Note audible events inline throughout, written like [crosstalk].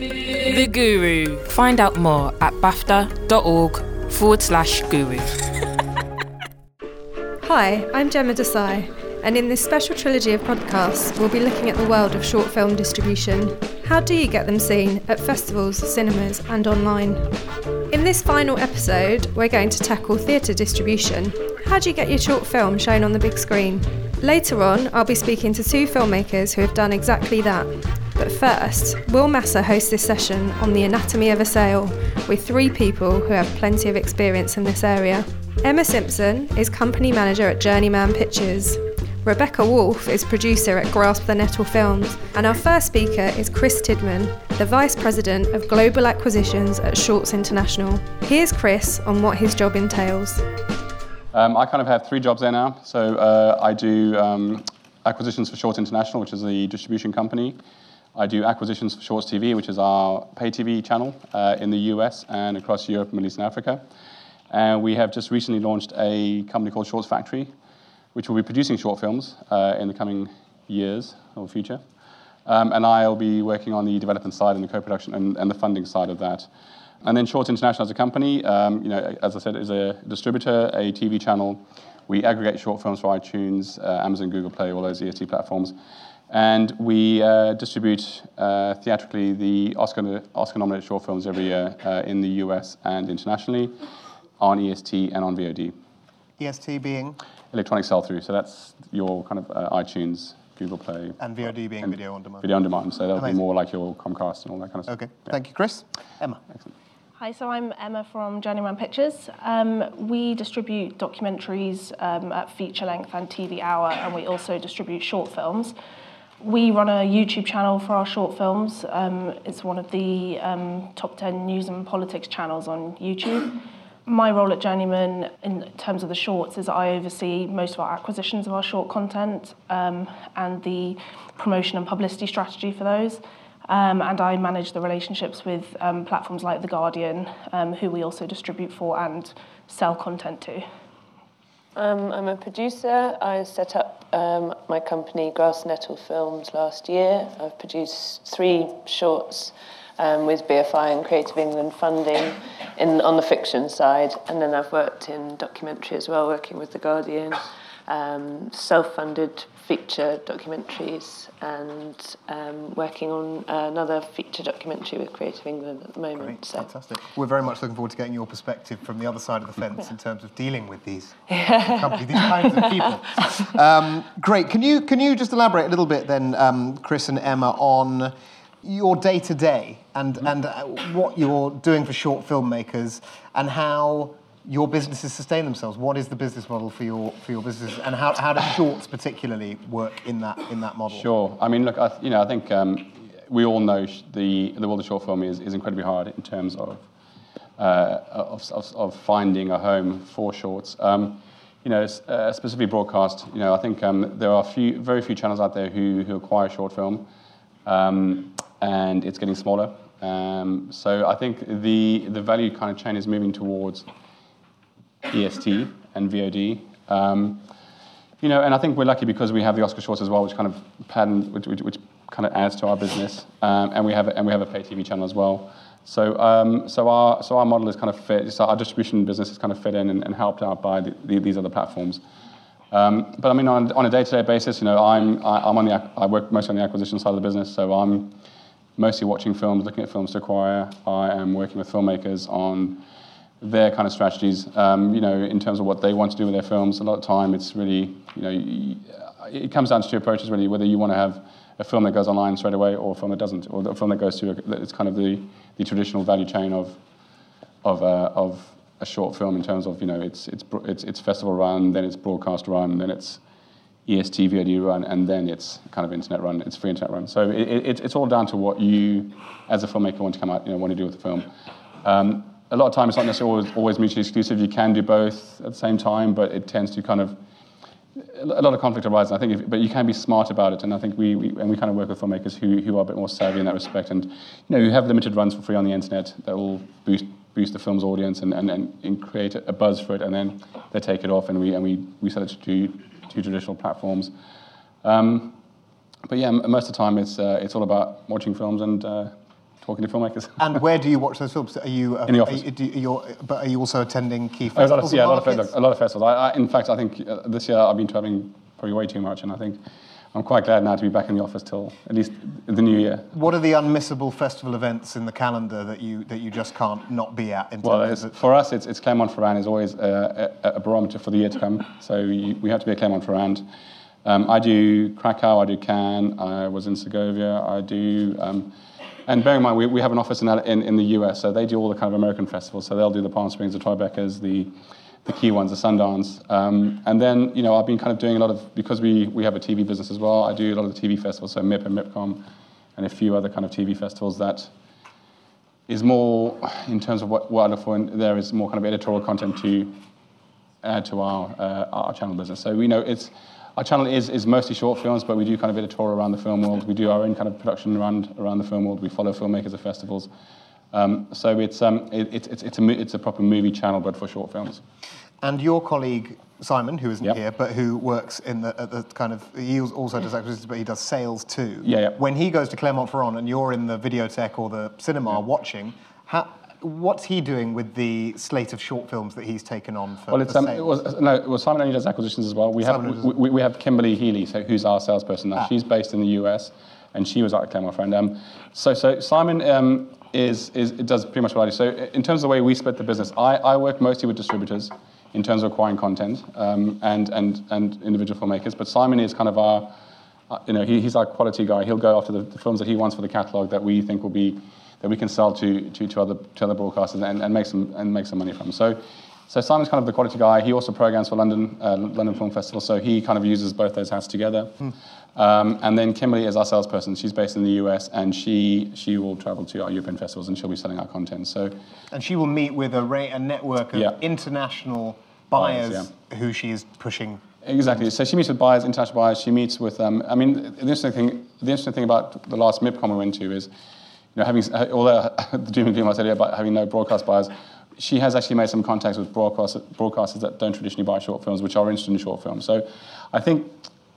The Guru. Find out more at bafta.org forward slash guru. Hi, I'm Gemma Desai, and in this special trilogy of podcasts, we'll be looking at the world of short film distribution. How do you get them seen at festivals, cinemas, and online? In this final episode, we're going to tackle theatre distribution. How do you get your short film shown on the big screen? Later on, I'll be speaking to two filmmakers who have done exactly that. But first, Will Masser hosts this session on the anatomy of a sale with three people who have plenty of experience in this area. Emma Simpson is company manager at Journeyman Pictures. Rebecca Wolf is producer at Grasp the Nettle Films, and our first speaker is Chris Tidman, the Vice President of Global Acquisitions at Shorts International. Here's Chris on what his job entails. Um, I kind of have three jobs there now. So uh, I do um, acquisitions for Shorts International, which is the distribution company. I do acquisitions for Shorts TV, which is our pay TV channel uh, in the US and across Europe, Middle East, and Africa. And we have just recently launched a company called Shorts Factory, which will be producing short films uh, in the coming years or future. Um, and I'll be working on the development side and the co-production and, and the funding side of that. And then Shorts International as a company, um, you know, as I said, is a distributor, a TV channel. We aggregate short films for iTunes, uh, Amazon, Google Play, all those EST platforms. And we uh, distribute uh, theatrically the Oscar, Oscar nominated short films every year uh, in the US and internationally on EST and on VOD. EST being? Electronic sell through. So that's your kind of uh, iTunes, Google Play. And VOD being and video on demand. Video on demand. So that'll Amazing. be more like your Comcast and all that kind of stuff. Okay, Yeah. thank you, Chris. Emma. Excellent. Hi, so I'm Emma from Journeyman Pictures. Um, we distribute documentaries um, at feature length and TV hour, and we also distribute short films. We run a YouTube channel for our short films. Um, it's one of the um, top 10 news and politics channels on YouTube. My role at Journeyman, in terms of the shorts, is I oversee most of our acquisitions of our short content um, and the promotion and publicity strategy for those. Um, and I manage the relationships with um, platforms like The Guardian, um, who we also distribute for and sell content to. Um, I'm a producer. I set up um, my company Grass Nettle Films last year. I've produced three shorts um, with BFI and Creative England funding in, on the fiction side. And then I've worked in documentary as well, working with The Guardian. Um, self-funded feature documentaries, and um, working on another feature documentary with Creative England at the moment. Great, so. fantastic. We're very much looking forward to getting your perspective from the other side of the fence in terms of dealing with these [laughs] companies, these kinds of people. Um, great. Can you can you just elaborate a little bit then, um, Chris and Emma, on your day to day and and uh, what you're doing for short filmmakers and how your businesses sustain themselves. What is the business model for your for your businesses, and how, how do shorts particularly work in that in that model? Sure. I mean, look, I, you know, I think um, we all know the the world of short film is, is incredibly hard in terms of, uh, of, of of finding a home for shorts. Um, you know, uh, specifically broadcast. You know, I think um, there are few, very few channels out there who who acquire short film, um, and it's getting smaller. Um, so I think the the value kind of chain is moving towards EST and VOD. Um, you know, and I think we're lucky because we have the Oscar Shorts as well, which kind of pattern, which, which, which kind of adds to our business, um, and we have and we have a pay TV channel as well. So, um, so our so our model is kind of fit. So our distribution business is kind of fit in and, and helped out by the, the, these other platforms. Um, but I mean, on, on a day-to-day basis, you know, I'm I, I'm on the I work mostly on the acquisition side of the business. So I'm mostly watching films, looking at films to acquire. I am working with filmmakers on their kind of strategies. Um, you know, in terms of what they want to do with their films. A lot of time, it's really you know, it comes down to two approaches really. Whether you want to have a film that goes online straight away, or a film that doesn't, or a film that goes to a, it's kind of the, the traditional value chain of of uh, of a short film in terms of you know it's it's it's, it's festival run, then it's broadcast run, then it's EST VOD run, and then it's kind of internet run. It's free internet run. So it, it, it's all down to what you, as a filmmaker, want to come out, you know, want to do with the film. Um, a lot of times it's not necessarily always, always mutually exclusive. You can do both at the same time, but it tends to kind of a lot of conflict arises. I think, if, but you can be smart about it, and I think we, we and we kind of work with filmmakers who, who are a bit more savvy in that respect. And you know, you have limited runs for free on the internet that will boost boost the film's audience and, and, and create a buzz for it, and then they take it off, and we and we, we sell it to to traditional platforms. Um, but yeah, most of the time it's uh, it's all about watching films and uh, talking to filmmakers. [laughs] And where do you watch those films? Are you uh, In the are office. you, do you, are but are you also attending key A lot festivals? of, yeah, a lot of, a lot of festivals. I, I, in fact, I think uh, this year I've been traveling probably way too much, and I think I'm quite glad now to be back in the office till at least the new year. What are the unmissable festival events in the calendar that you that you just can't not be at? In Well, terms of for us, it's, it's Clermont-Ferrand is always a, a, a barometer for the year to come. So you, we have to be at Clermont-Ferrand. Um, I do Krakow, I do Cannes, I was in Segovia, I do... Um, and bear in mind, we, we have an office in, in, in the US, so they do all the kind of American festivals. So they'll do the Palm Springs, the Tribecas, the, the key ones, the Sundance. Um, and then, you know, I've been kind of doing a lot of, because we, we have a TV business as well, I do a lot of the TV festivals, so MIP and MIPCOM, and a few other kind of TV festivals that is more, in terms of what, what I look for, there is more kind of editorial content to add to our, uh, our channel business. So we know it's, our channel is, is mostly short films, but we do kind of editorial around the film world. We do our own kind of production around, around the film world. We follow filmmakers at festivals. Um, so it's, um, it, it's, it's, it's, a, it's a proper movie channel, but for short films. And your colleague Simon, who isn't Yep. here, but who works in the, at the kind of he also does acquisitions, but he does sales too. Yeah, yeah. When he goes to Clermont-Ferrand and you're in the videotheque or the cinema watching, how, what's he doing with the slate of short films that he's taken on for, Well, it's, um, it was, no, it was Simon only does acquisitions as well. We have, Simon we, we, we have Kimberly Healy, so, who's our salesperson now. Ah. She's based in the US, and she was at Clermont-Ferrand. Um, so, so Simon um, is, is, it does pretty much what I do. So in terms of the way we split the business, I, I work mostly with distributors in terms of acquiring content um, and, and, and individual filmmakers, but Simon is kind of our, uh, you know, he, he's our quality guy. He'll go after the, the films that he wants for the catalogue that we think will be, that we can sell to, to, to, other, to other broadcasters and, and, make some, and make some money from. So, so Simon's kind of the quality guy. He also programs for London, uh, London Film Festival, so he kind of uses both those hats together. Um, and then Kimberly is our salesperson. She's based in the US, and she, she will travel to our European festivals, and she'll be selling our content. So and she will meet with a, a network of Yeah. international Buyers, buyers who she is pushing. Exactly. So she meets with buyers, international buyers. She meets with. Um, I mean, the interesting thing. The interesting thing about the last MIPCOM we went to is, you know, having although [laughs] the dreaming dream I said earlier about having no broadcast buyers, she has actually made some contacts with broadcast, broadcasters that don't traditionally buy short films, which are interested in short films. So, I think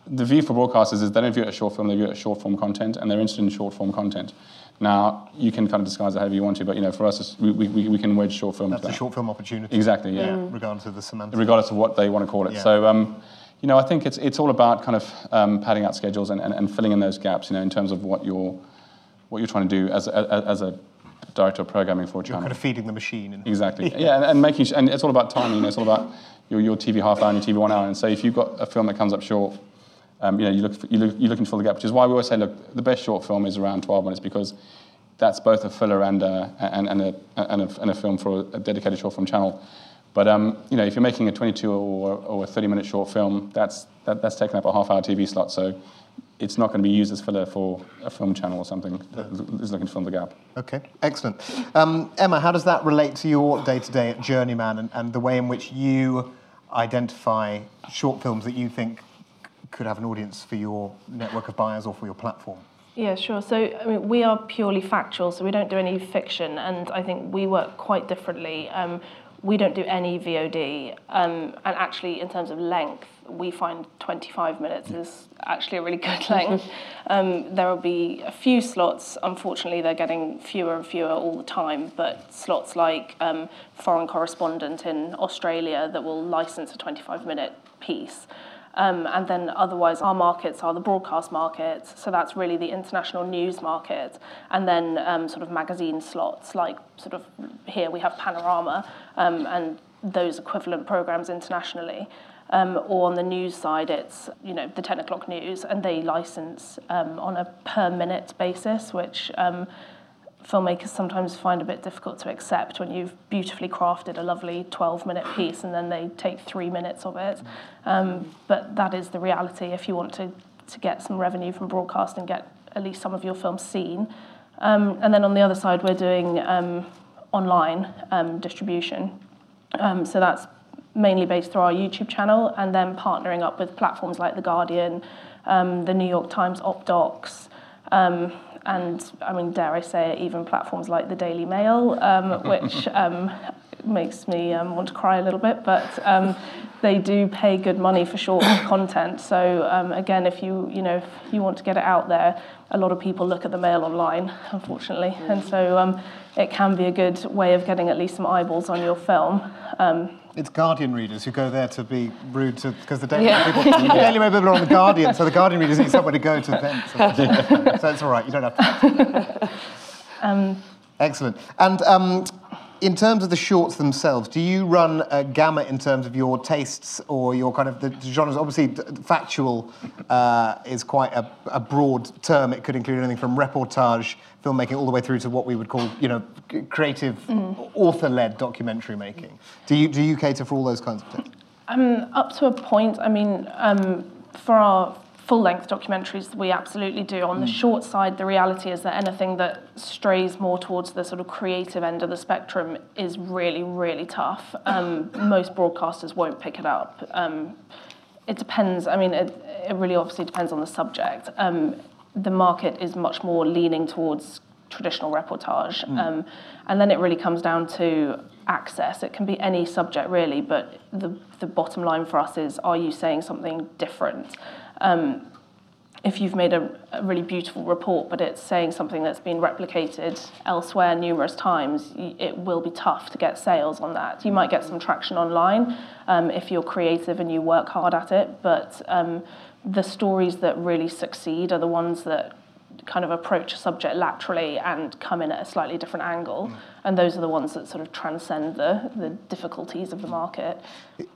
the view for broadcasters is they don't view it as short film; they view it as short form content, and they're interested in short form content. Now, you can kind of disguise it however you want to, but you know, for us, it's- we, we, we can wedge short films. That's a there. short film opportunity. Exactly. Yeah Regardless of the semantics. regardless of what they want to call it. Yeah. So, um, you know, I think it's, it's all about kind of um, padding out schedules and, and, and filling in those gaps, you know, in terms of what you're, what you're trying to do as a, as a director of programming for a You're channel. kind of feeding the machine. And Exactly. [laughs] Yeah, and, and making and it's all about timing. You know, it's all about your, your TV half hour and your TV one hour. And so if you've got a film that comes up short, um, you know, you look, for, you look, you're looking to fill the gap, which is why we always say, look, the best short film is around 12 minutes because that's both a filler and a, and, and a, and a, and a film for a dedicated short film channel. But um, you know, if you're making a 22 or, or a 30 minute short film, that's that, that's taking up a half hour TV slot. So it's not going to be used as filler for a film channel or something that is looking to fill the gap. Okay, excellent. Um, Emma, how does that relate to your day to day at Journeyman and, and the way in which you identify short films that you think could have an audience for your network of buyers or for your platform? Yeah, sure. So, I mean, we are purely factual, so we don't do any fiction, and I think we work quite differently. Um, we don't do any VOD, um, and actually, in terms of length, we find 25 minutes is actually a really good [laughs] length. [laughs] um, there will be a few slots. Unfortunately, they're getting fewer and fewer all the time, but slots like um, foreign correspondent in Australia that will license a 25 minute piece. Um, and then otherwise, our markets are the broadcast markets, so that's really the international news market, and then um, sort of magazine slots, like sort of here we have Panorama um, and those equivalent programs internationally. Um, or on the news side, it's you know the 10 o'clock news, and they license um, on a per minute basis, which um, filmmakers sometimes find a bit difficult to accept when you've beautifully crafted a lovely 12 minute piece and then they take three minutes of it. Um, but that is the reality if you want to, to get some revenue from broadcast and get at least some of your films seen. Um, and then on the other side, we're doing um, online um, distribution. Um, so that's mainly based through our YouTube channel and then partnering up with platforms like The Guardian, um, the New York Times OpDocs, um, and I mean, dare I say it, even platforms like the Daily Mail, um, [laughs] which um, makes me um, want to cry a little bit, but um, they do pay good money for short [coughs] content. So um, again, if you you know if you want to get it out there, a lot of people look at the mail online, unfortunately, and so um, it can be a good way of getting at least some eyeballs on your film. Um, It's Guardian readers who go there to be rude to because the Daily Yeah. Mail people, the Daily Mail people are on the Guardian, so the Guardian readers need somewhere to go to vent. So, [laughs] so it's all right. You don't have to. Excellent. And um, in terms of the shorts themselves, do you run a gamut in terms of your tastes or your kind of the genres? Obviously, factual uh, is quite a, a broad term. It could include anything from reportage filmmaking all the way through to what we would call, you know, creative, author-led documentary making. Do you do you cater for all those kinds of things? Um, up to a point. I mean, um, for our full-length documentaries, we absolutely do. On the short side, the reality is that anything that strays more towards the sort of creative end of the spectrum is really, really tough. Um, most broadcasters won't pick it up. Um, it depends. I mean, it, it really obviously depends on the subject. Um, the market is much more leaning towards traditional reportage. Um, and then it really comes down to access. It can be any subject really, but the, the bottom line for us is are you saying something different? Um, if you've made a, a really beautiful report, but it's saying something that's been replicated elsewhere numerous times, it will be tough to get sales on that. You might get some traction online um, if you're creative and you work hard at it, but um, the stories that really succeed are the ones that kind of approach a subject laterally and come in at a slightly different angle. And those are the ones that sort of transcend the, the difficulties of the market.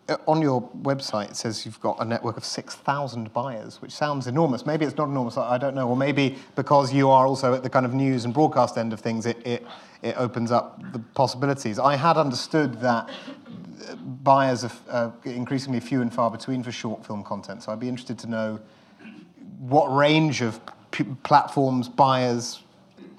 Uh, On your website, it says you've got a network of 6,000 buyers, which sounds enormous. Maybe it's not enormous, I don't know. Or maybe because you are also at the kind of news and broadcast end of things, it, it, it opens up the possibilities. I had understood that buyers are uh, increasingly few and far between for short film content. So I'd be interested to know what range of p- platforms, buyers,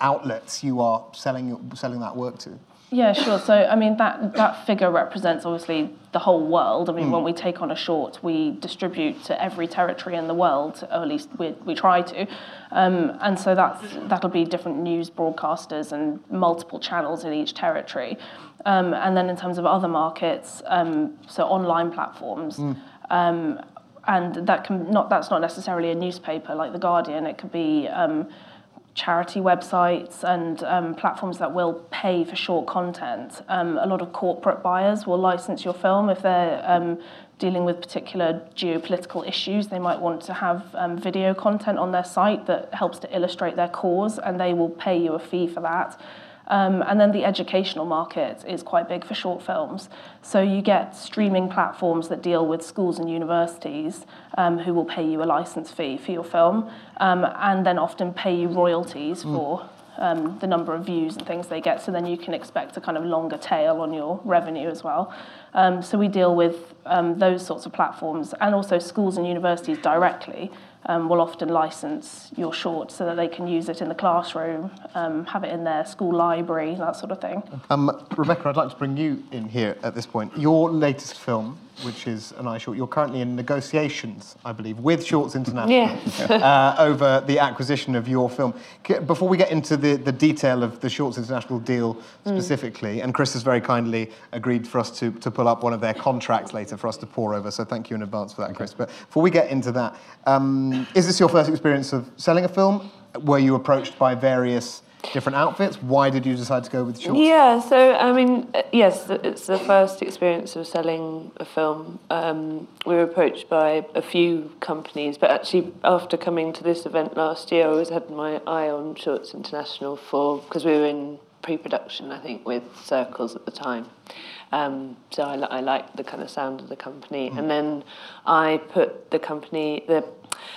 outlets you are selling, selling that work to. Yeah, sure. So, I mean, that, that figure represents obviously the whole world. I mean, when we take on a short, we distribute to every territory in the world, or at least we, we try to. Um, and so that's, that'll be different news broadcasters and multiple channels in each territory. Um, and then in terms of other markets, um, so online platforms, um, and that can not that's not necessarily a newspaper like the Guardian. It could be um, charity websites and um, platforms that will pay for short content. Um, a lot of corporate buyers will license your film if they're um, dealing with particular geopolitical issues. They might want to have um, video content on their site that helps to illustrate their cause, and they will pay you a fee for that. Um, and then the educational market is quite big for short films. So you get streaming platforms that deal with schools and universities um, who will pay you a license fee for your film um, and then often pay you royalties for um, the number of views and things they get. So then you can expect a kind of longer tail on your revenue as well. Um, so we deal with um, those sorts of platforms and also schools and universities directly um, will often license your short so that they can use it in the classroom, um, have it in their school library, that sort of thing. Um, Rebecca, I'd like to bring you in here at this point. Your latest film, which is an eye short, you're currently in negotiations, I believe, with Shorts International Yeah. [laughs] uh, over the acquisition of your film. Before we get into the, the detail of the Shorts International deal specifically, and Chris has very kindly agreed for us to, to pull up one of their contracts later for us to pour over, so thank you in advance for that, Chris. But before we get into that, um, is this your first experience of selling a film? Were you approached by various different outfits? Why did you decide to go with Shorts? Yeah, so I mean, uh, yes, it's the first experience of selling a film. Um, we were approached by a few companies, but actually, after coming to this event last year, I always had my eye on Shorts International for because we were in pre-production, I think, with Circles at the time. Um, so I, I liked the kind of sound of the company, and then I put the company, the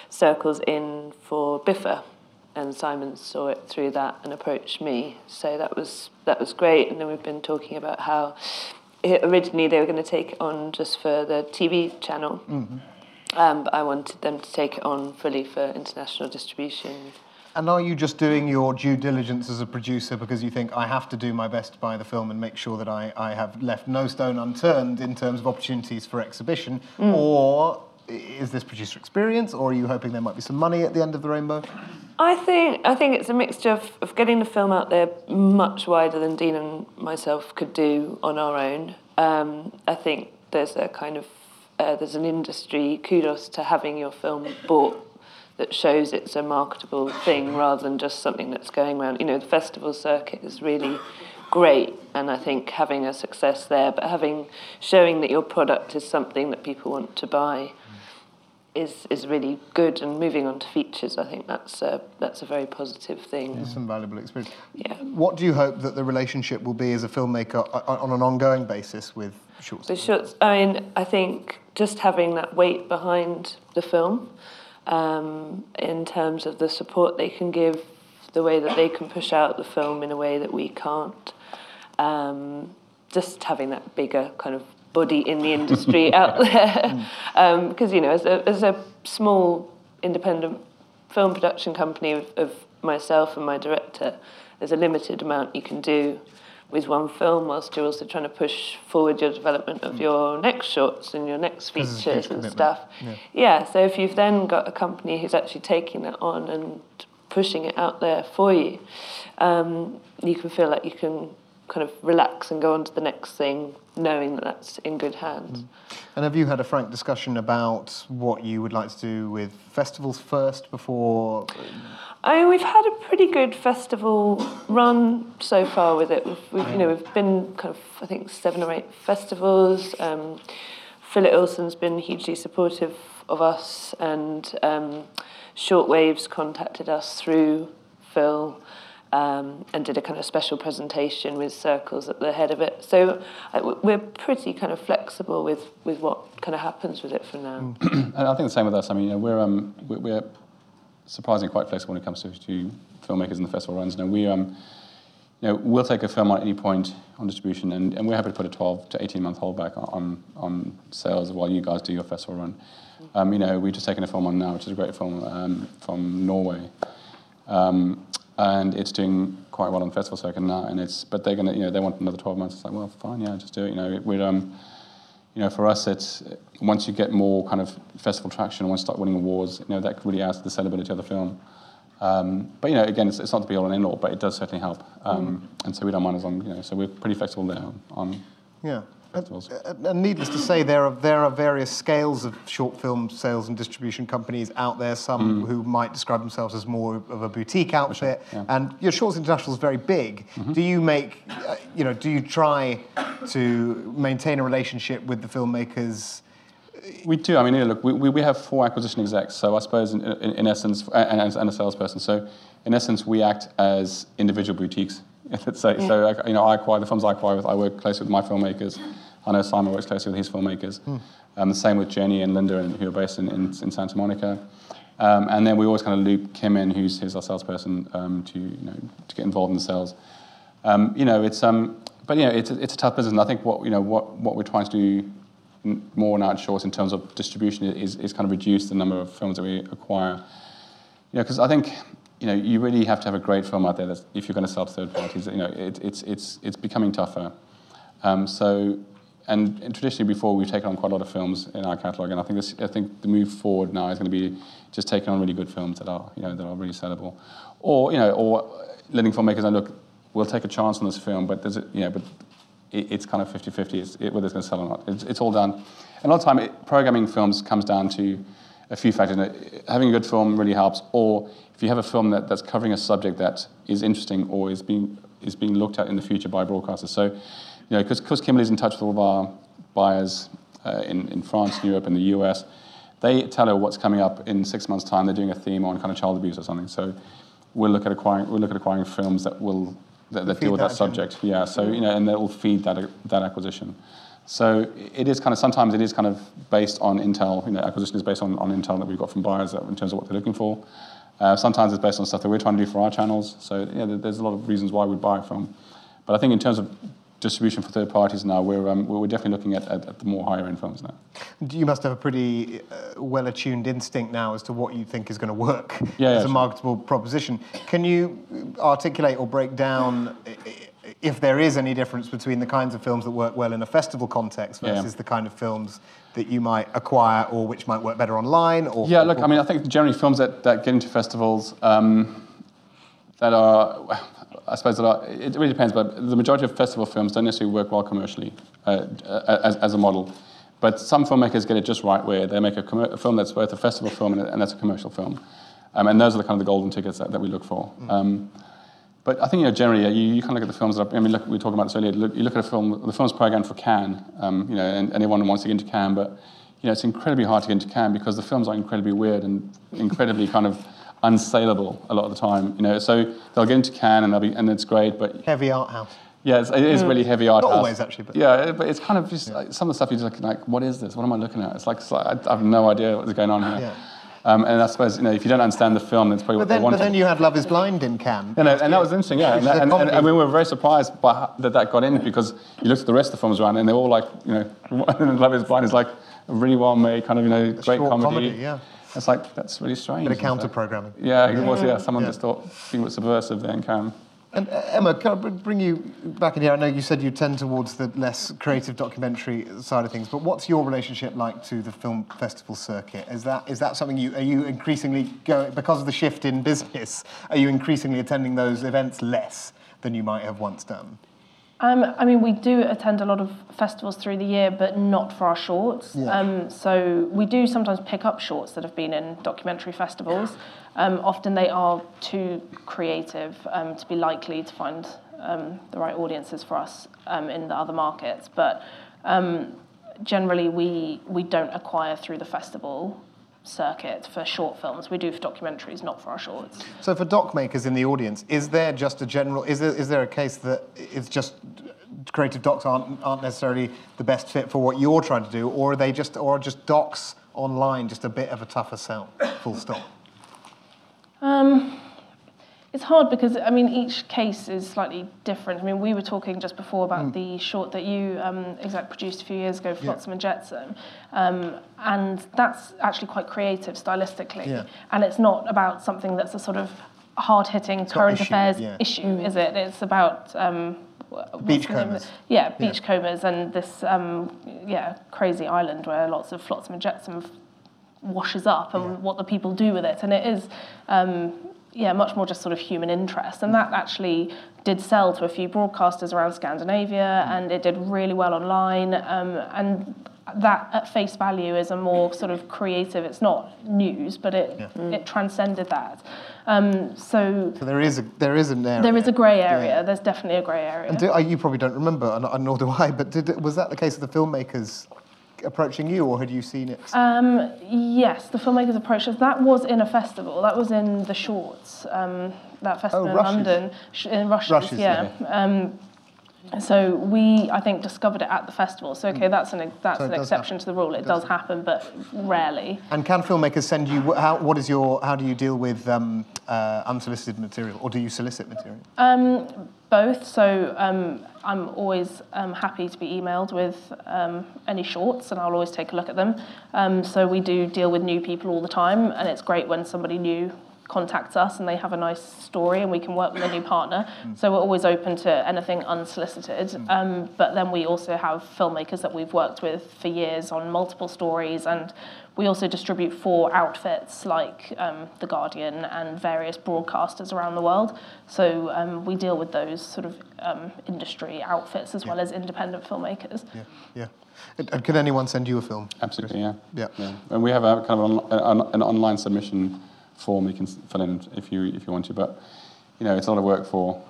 Circles, in for BIFA and Simon saw it through that and approached me. So that was that was great. And then we've been talking about how it, originally they were going to take it on just for the TV channel, um, but I wanted them to take it on fully for international distribution. And are you just doing your due diligence as a producer because you think I have to do my best by the film and make sure that I, I have left no stone unturned in terms of opportunities for exhibition? Or i- is this producer experience, or are you hoping there might be some money at the end of the rainbow? I think I think it's a mixture of, of getting the film out there much wider than Dean and myself could do on our own. Um, I think there's a kind of uh, there's an industry kudos to having your film bought that shows it's a marketable thing rather than just something that's going around. You know, the festival circuit is really great, and I think having a success there, but having showing that your product is something that people want to buy is is really good. And moving on to features, I think that's a, that's a very positive thing. Some valuable experience. Yeah. What do you hope that the relationship will be as a filmmaker on an ongoing basis with shorts? The shorts. I mean, I think just having that weight behind the film, um, in terms of the support they can give, the way that they can push out the film in a way that we can't. Um, just having that bigger kind of body in the industry [laughs] out there, because you know, as a as a small independent film production company of, of myself and my director, there's a limited amount you can do with one film whilst you're also trying to push forward your development of your next shorts and your next 'Cause it's a huge features and stuff. Yeah. Yeah, so if you've then got a company who's actually taking that on and pushing it out there for you, um, you can feel like you can kind of relax and go on to the next thing, knowing that that's in good hands. And have you had a frank discussion about what you would like to do with festivals first before? I mean, we've had a pretty good festival run so far with it. We've, we've you know, we've been kind of, I think, seven or eight festivals. Um, Philip Ilson's been hugely supportive of us, and um, Shortwaves contacted us through Phil um, and did a kind of special presentation with Circles at the head of it. So we're pretty kind of flexible with, with what kind of happens with it for now. [clears throat] And I think the same with us. I mean, you know, we're um, we're, surprisingly quite flexible when it comes to, to filmmakers and the festival runs. Know, we um, you know, we'll take a film at any point on distribution, and, and we're happy to put a 12 to 18 month holdback on on sales while you guys do your festival run. Um, you know, we've just taken a film on now, which is a great film um, from Norway. Um, and it's doing quite well on the festival circuit now, and it's but they're gonna you know they want another 12 months. It's like well fine yeah just do it you know we're um you know for us it's once you get more kind of festival traction once you start winning awards you know that really adds to the sellability of the film. Um, but you know again it's, it's not to be all and end all but it does certainly help um, and so we don't mind as long you know so we're pretty flexible there on Yeah. And, and- and needless to say, there are there are various scales of short film sales and distribution companies out there. Some hmm. who might describe themselves as more of a boutique outfit. yeah. And your Shorts International is very big. Mm-hmm. Do you make, uh, you know, do you try to maintain a relationship with the filmmakers? We do. I mean, you know, look, we, we, have four acquisition execs. So I suppose, in, in, in essence, and, and and a salesperson. So in essence, we act as individual boutiques. Let's [laughs] say. So you know, I acquire the films I acquire with. I work closely with my filmmakers. I know Simon works closely with his filmmakers. Um, the same with Jenny and Linda, and, who are based in, in, in Santa Monica. Um, and then we always kind of loop Kim in, who's, who's our salesperson, um, to you know to get involved in the sales. Um, you know, it's um, but you know, it's a, it's a tough business. And I think what you know what what we're trying to do more now at Shorts in terms of distribution is, is kind of reduce the number of films that we acquire. You know, because I think you know you really have to have a great film out there if you're going to sell to third parties. You know, it, it's it's it's becoming tougher. Um, so. And, and traditionally, before we've taken on quite a lot of films in our catalogue, and I think this, I think the move forward now is going to be just taking on really good films that are, you know, that are really sellable, or you know, or letting filmmakers know, look, we'll take a chance on this film, but there's, a, you know, but it, it's kind of 50-50 it's, it, whether it's going to sell or not. It's, it's all done. And a lot of time, it, programming films comes down to a few factors. Having a good film really helps, or if you have a film that, that's covering a subject that is interesting or is being is being looked at in the future by broadcasters. So, you know, because Kimberly's in touch with all of our buyers uh, in, in France, Europe, and the US, they tell her what's coming up in six months' time. They're doing a theme on kind of child abuse or something. So, we'll look at acquiring we'll look at acquiring films that will that, that deal with that that subject. Yeah. So you know, and that will feed that that acquisition. So it is kind of sometimes it is kind of based on intel. You know, acquisition is based on, on intel that we've got from buyers in terms of what they're looking for. Uh, sometimes it's based on stuff that we're trying to do for our channels. So yeah, there's a lot of reasons why we buy film. But I think in terms of distribution for third parties now, we're um, we're definitely looking at, at, at the more higher end films now. You must have a pretty uh, well attuned instinct now as to what you think is going to work Yeah, [laughs] yeah, as a sure. marketable proposition. Can you articulate or break down i- i- if there is any difference between the kinds of films that work well in a festival context Yeah. versus the kind of films that you might acquire or which might work better online or Yeah, look, or- I mean, I think generally films that, that get into festivals um, that are, I suppose are, it really depends, but the majority of festival films don't necessarily work well commercially uh, as, as a model. But some filmmakers get it just right, where they make a, commer- a film that's both a festival film and, and that's a commercial film. Um, and those are the kind of the golden tickets that, that we look for. Um, but I think you know generally uh, you, you kind of look at the films that are, I mean look, we were talking about this earlier. Look, you look at a film, the film's programmed for Cannes, um, you know, and, everyone wants to get into Cannes, but you know it's incredibly hard to get into Cannes because the films are incredibly weird and incredibly kind of unsaleable a lot of the time. You know, so they'll get into Cannes and they'll be and it's great, but heavy art house. yeah, it's, it is really heavy art. Not house. always, actually, but- yeah, but it's kind of just like, some of the stuff you just look like, what is this? What am I looking at? It's like, it's like I, I have no idea what's going on here. Yeah. Um, and I suppose you know if you don't understand the film, that's probably But what then, they want. but then you had Love Is Blind in Cannes. And, and that was interesting, yeah. And, Which is a and, and, and we were very surprised by how, that that got in because you looked at the rest of the films around and they're all like, you know, [laughs] Love is Blind is like a really well made kind of, you know, great short comedy. comedy, yeah. It's like, that's really strange. Bit of counter programming. Yeah, it was, yeah. Someone Yeah. just thought being a subversive there in Cannes. And uh, Emma, can I bring you back in here? I know you said you tend towards the less creative documentary side of things, but what's your relationship like to the film festival circuit? Is that is that something you are you increasingly going because of the shift in business? Are you increasingly attending those events less than you might have once done? Um, I mean, we do attend a lot of festivals through the year, but not for our shorts. Yeah. Um, so we do sometimes pick up shorts that have been in documentary festivals. Um, often they are too creative um, to be likely to find um, the right audiences for us um, in the other markets. But um, generally, we we don't acquire through the festival circuit for short films. We do for documentaries, not for our shorts. So for doc makers in the audience, is there just a general is there is there a case that it's just creative docs aren't aren't necessarily the best fit for what you're trying to do, or are they just or just docs online just a bit of a tougher sell? Full stop. Um, it's hard because I mean each case is slightly different. I mean we were talking just before about Hmm. the short that you um, exec produced a few years ago, Flotsam and Jetsam, um, and that's actually quite creative stylistically, Yeah. and it's not about something that's a sort of hard-hitting current issue, affairs yeah. issue, is it? It's about um, wh- what's the name of Beachcombers. Yeah, beachcombers and this um, yeah crazy island where lots of Flotsam and Jetsam washes up and what the people do with it. And it is, um, yeah, much more just sort of human interest. And that actually did sell to a few broadcasters around Scandinavia and it did really well online. Um, and that at face value is a more sort of creative, it's not news, but it, it transcended that. Um, so So there is a there is an area. there is a grey area. Yeah. There's definitely a grey area. And do, uh, you probably don't remember, and nor do I. But did, was that the case of the filmmakers approaching you, or had you seen it? Um, yes, the filmmakers approached us. That was in a festival. That was in the Shorts. Um, that festival in Rushes. London, in Rushes. Rushes, yeah. Um, so we, I think, discovered it at the festival. So okay, that's an that's So an does exception to the rule. It does happen, but rarely. and can filmmakers send you? How, what is your? How do you deal with um, uh, unsolicited material, or do you solicit material? Um, both. So um, I'm always um, happy to be emailed with um, any shorts, and I'll always take a look at them. Um, so we do deal with new people all the time, and it's great when somebody new contacts us and they have a nice story and we can work with a new partner. So we're always open to anything unsolicited. Um, but then we also have filmmakers that we've worked with for years on multiple stories and we also distribute for outfits like um, The Guardian and various broadcasters around the world. So um, we deal with those sort of um, industry outfits as well as independent filmmakers. Yeah, yeah. And, and can anyone send you a film? Absolutely, yeah. Yeah. And we have a kind of an, an, an online submission form you can fill in if you if you want to, but you know it's a lot of work for.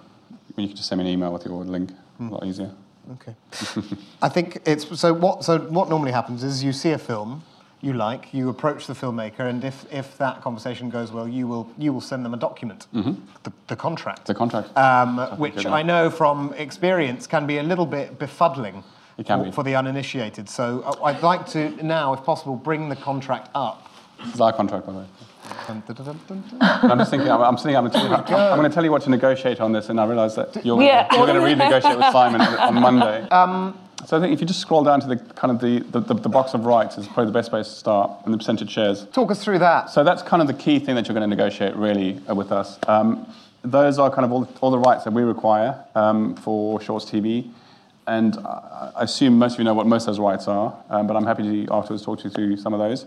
You can just send me an email with your link. A lot easier. Okay. [laughs] I think it's so. What so what normally happens is you see a film you like, you approach the filmmaker, and if, if that conversation goes well, you will you will send them a document, the, the contract. The contract. um, which I know from experience can be a little bit befuddling It can for, be. for the uninitiated. So uh, I'd like to now, if possible, bring the contract up. This is our contract, by the way. I'm just thinking. I'm, I'm sitting. I'm, I'm going to tell you what to negotiate on this, and I realise that you're, Yeah. you're going to renegotiate with Simon on Monday. [laughs] so I think if you just scroll down to the kind of the, the, the, the box of rights is probably the best place to start, and the percentage shares. Talk us through that. So that's kind of the key thing that you're going to negotiate really uh, with us. Um, those are kind of all, all the rights that we require um, for Shorts TV. And I I assume most of you know what most of those rights are, um, but I'm happy to afterwards talk to you through some of those.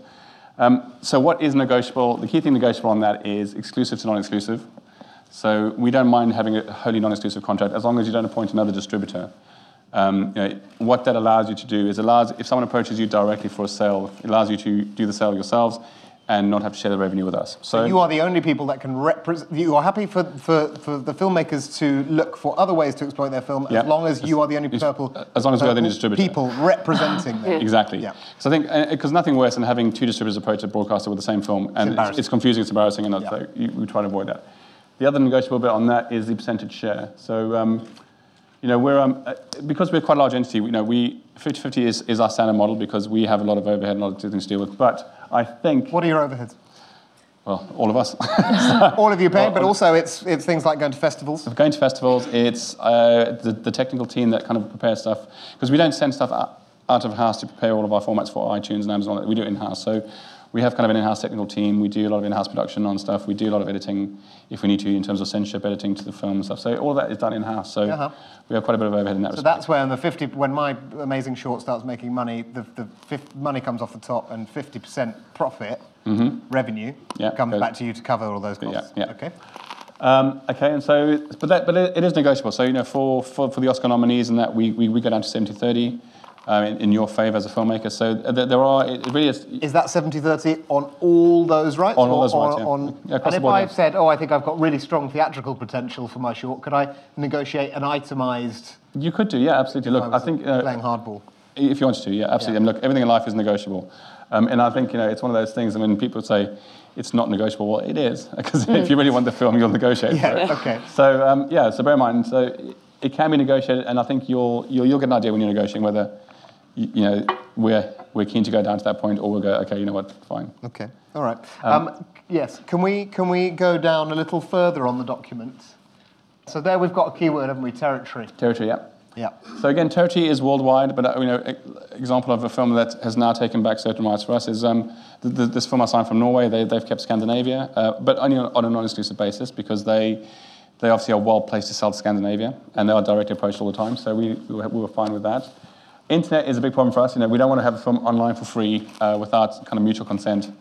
Um, so, what is negotiable? The key thing negotiable on that is exclusive to non exclusive. So, we don't mind having a wholly non exclusive contract as long as you don't appoint another distributor. Um, you know, what that allows you to do is allows if someone approaches you directly for a sale, it allows you to do the sale yourselves and not have to share the revenue with us. So, You are the only people that can represent. You are happy for, for, for the filmmakers to look for other ways to exploit their film Yeah. as long as you are the only It's- people. as long as we are the only uh, distributor. People representing them. [laughs] Exactly. Yeah. So I think because nothing worse than having two distributors approach a broadcaster with the same film, and it's, embarrassing. it's confusing, it's embarrassing, and Yeah. so you, we try to avoid that. The other negotiable bit on that is the percentage share. So um, you know we're um, uh, because we're quite a large entity. You know we 50-50 is, is our standard model because we have a lot of overhead and a lot of things to deal with. But I think What are your overheads? well all of us. [laughs] All of you paid, but also it's, it's things like going to festivals. Going to festivals, it's uh, the, the technical team that kind of prepares stuff because we don't send stuff out, out of house to prepare all of our formats for iTunes and Amazon. We do it in house. So we have kind of an in-house technical team. We do a lot of in-house production on stuff. We do a lot of editing if we need to in terms of censorship editing to the film and stuff. So all that is done in-house. So Uh-huh. we have quite a bit of overhead in that So respect. that's when the 50, when my amazing short starts making money, the, the money comes off the top and 50% profit, revenue, Mm-hmm. Yeah, comes goes- back to you to cover all those Yeah, costs. yeah. Okay. Um, okay, and so, but that, but it, it is negotiable. So you know, for, for, for the Oscar nominees and that, we, we, we go down to 70-30 um, in, in your favour as a filmmaker. So there, there are, it really is, Is that 70-30 on all those rights? On all those rights, yeah. on- Yeah, and if board, I've yeah. said, oh, I think I've got really strong theatrical potential for my short, could I negotiate an itemised you could do, yeah, absolutely. Look, I I think uh, playing hardball? If you wanted to, yeah, absolutely. Yeah. And look, everything in life is negotiable. Um, and I think, you know, it's one of those things, I mean, people say it's not negotiable. Well, it is, [laughs] because if you really want the film, you'll negotiate [laughs] for it. Yeah, okay. So, um, yeah, so bear in mind, so it- can be negotiated, and I think you'll, you'll, you'll get an idea when you're negotiating whether, you, you know, we're, we're keen to go down to that point or we'll go, okay, you know what, fine. Okay, all right. Um, yes, can we, can we go down a little further on the document? So there we've got a keyword, haven't we? Territory. Territory, yeah. Yeah. So again, territory is worldwide, but uh, you know, example of a film that has now taken back certain rights for us is um, th- th- this film I signed from Norway. They, they've kept Scandinavia, uh, but only on, on a non-exclusive basis because they they obviously are well placed to sell to Scandinavia, and they are directly approached all the time. So we, we, were, we were fine with that. Internet is a big problem for us. You know, we don't want to have a film online for free uh, without kind of mutual consent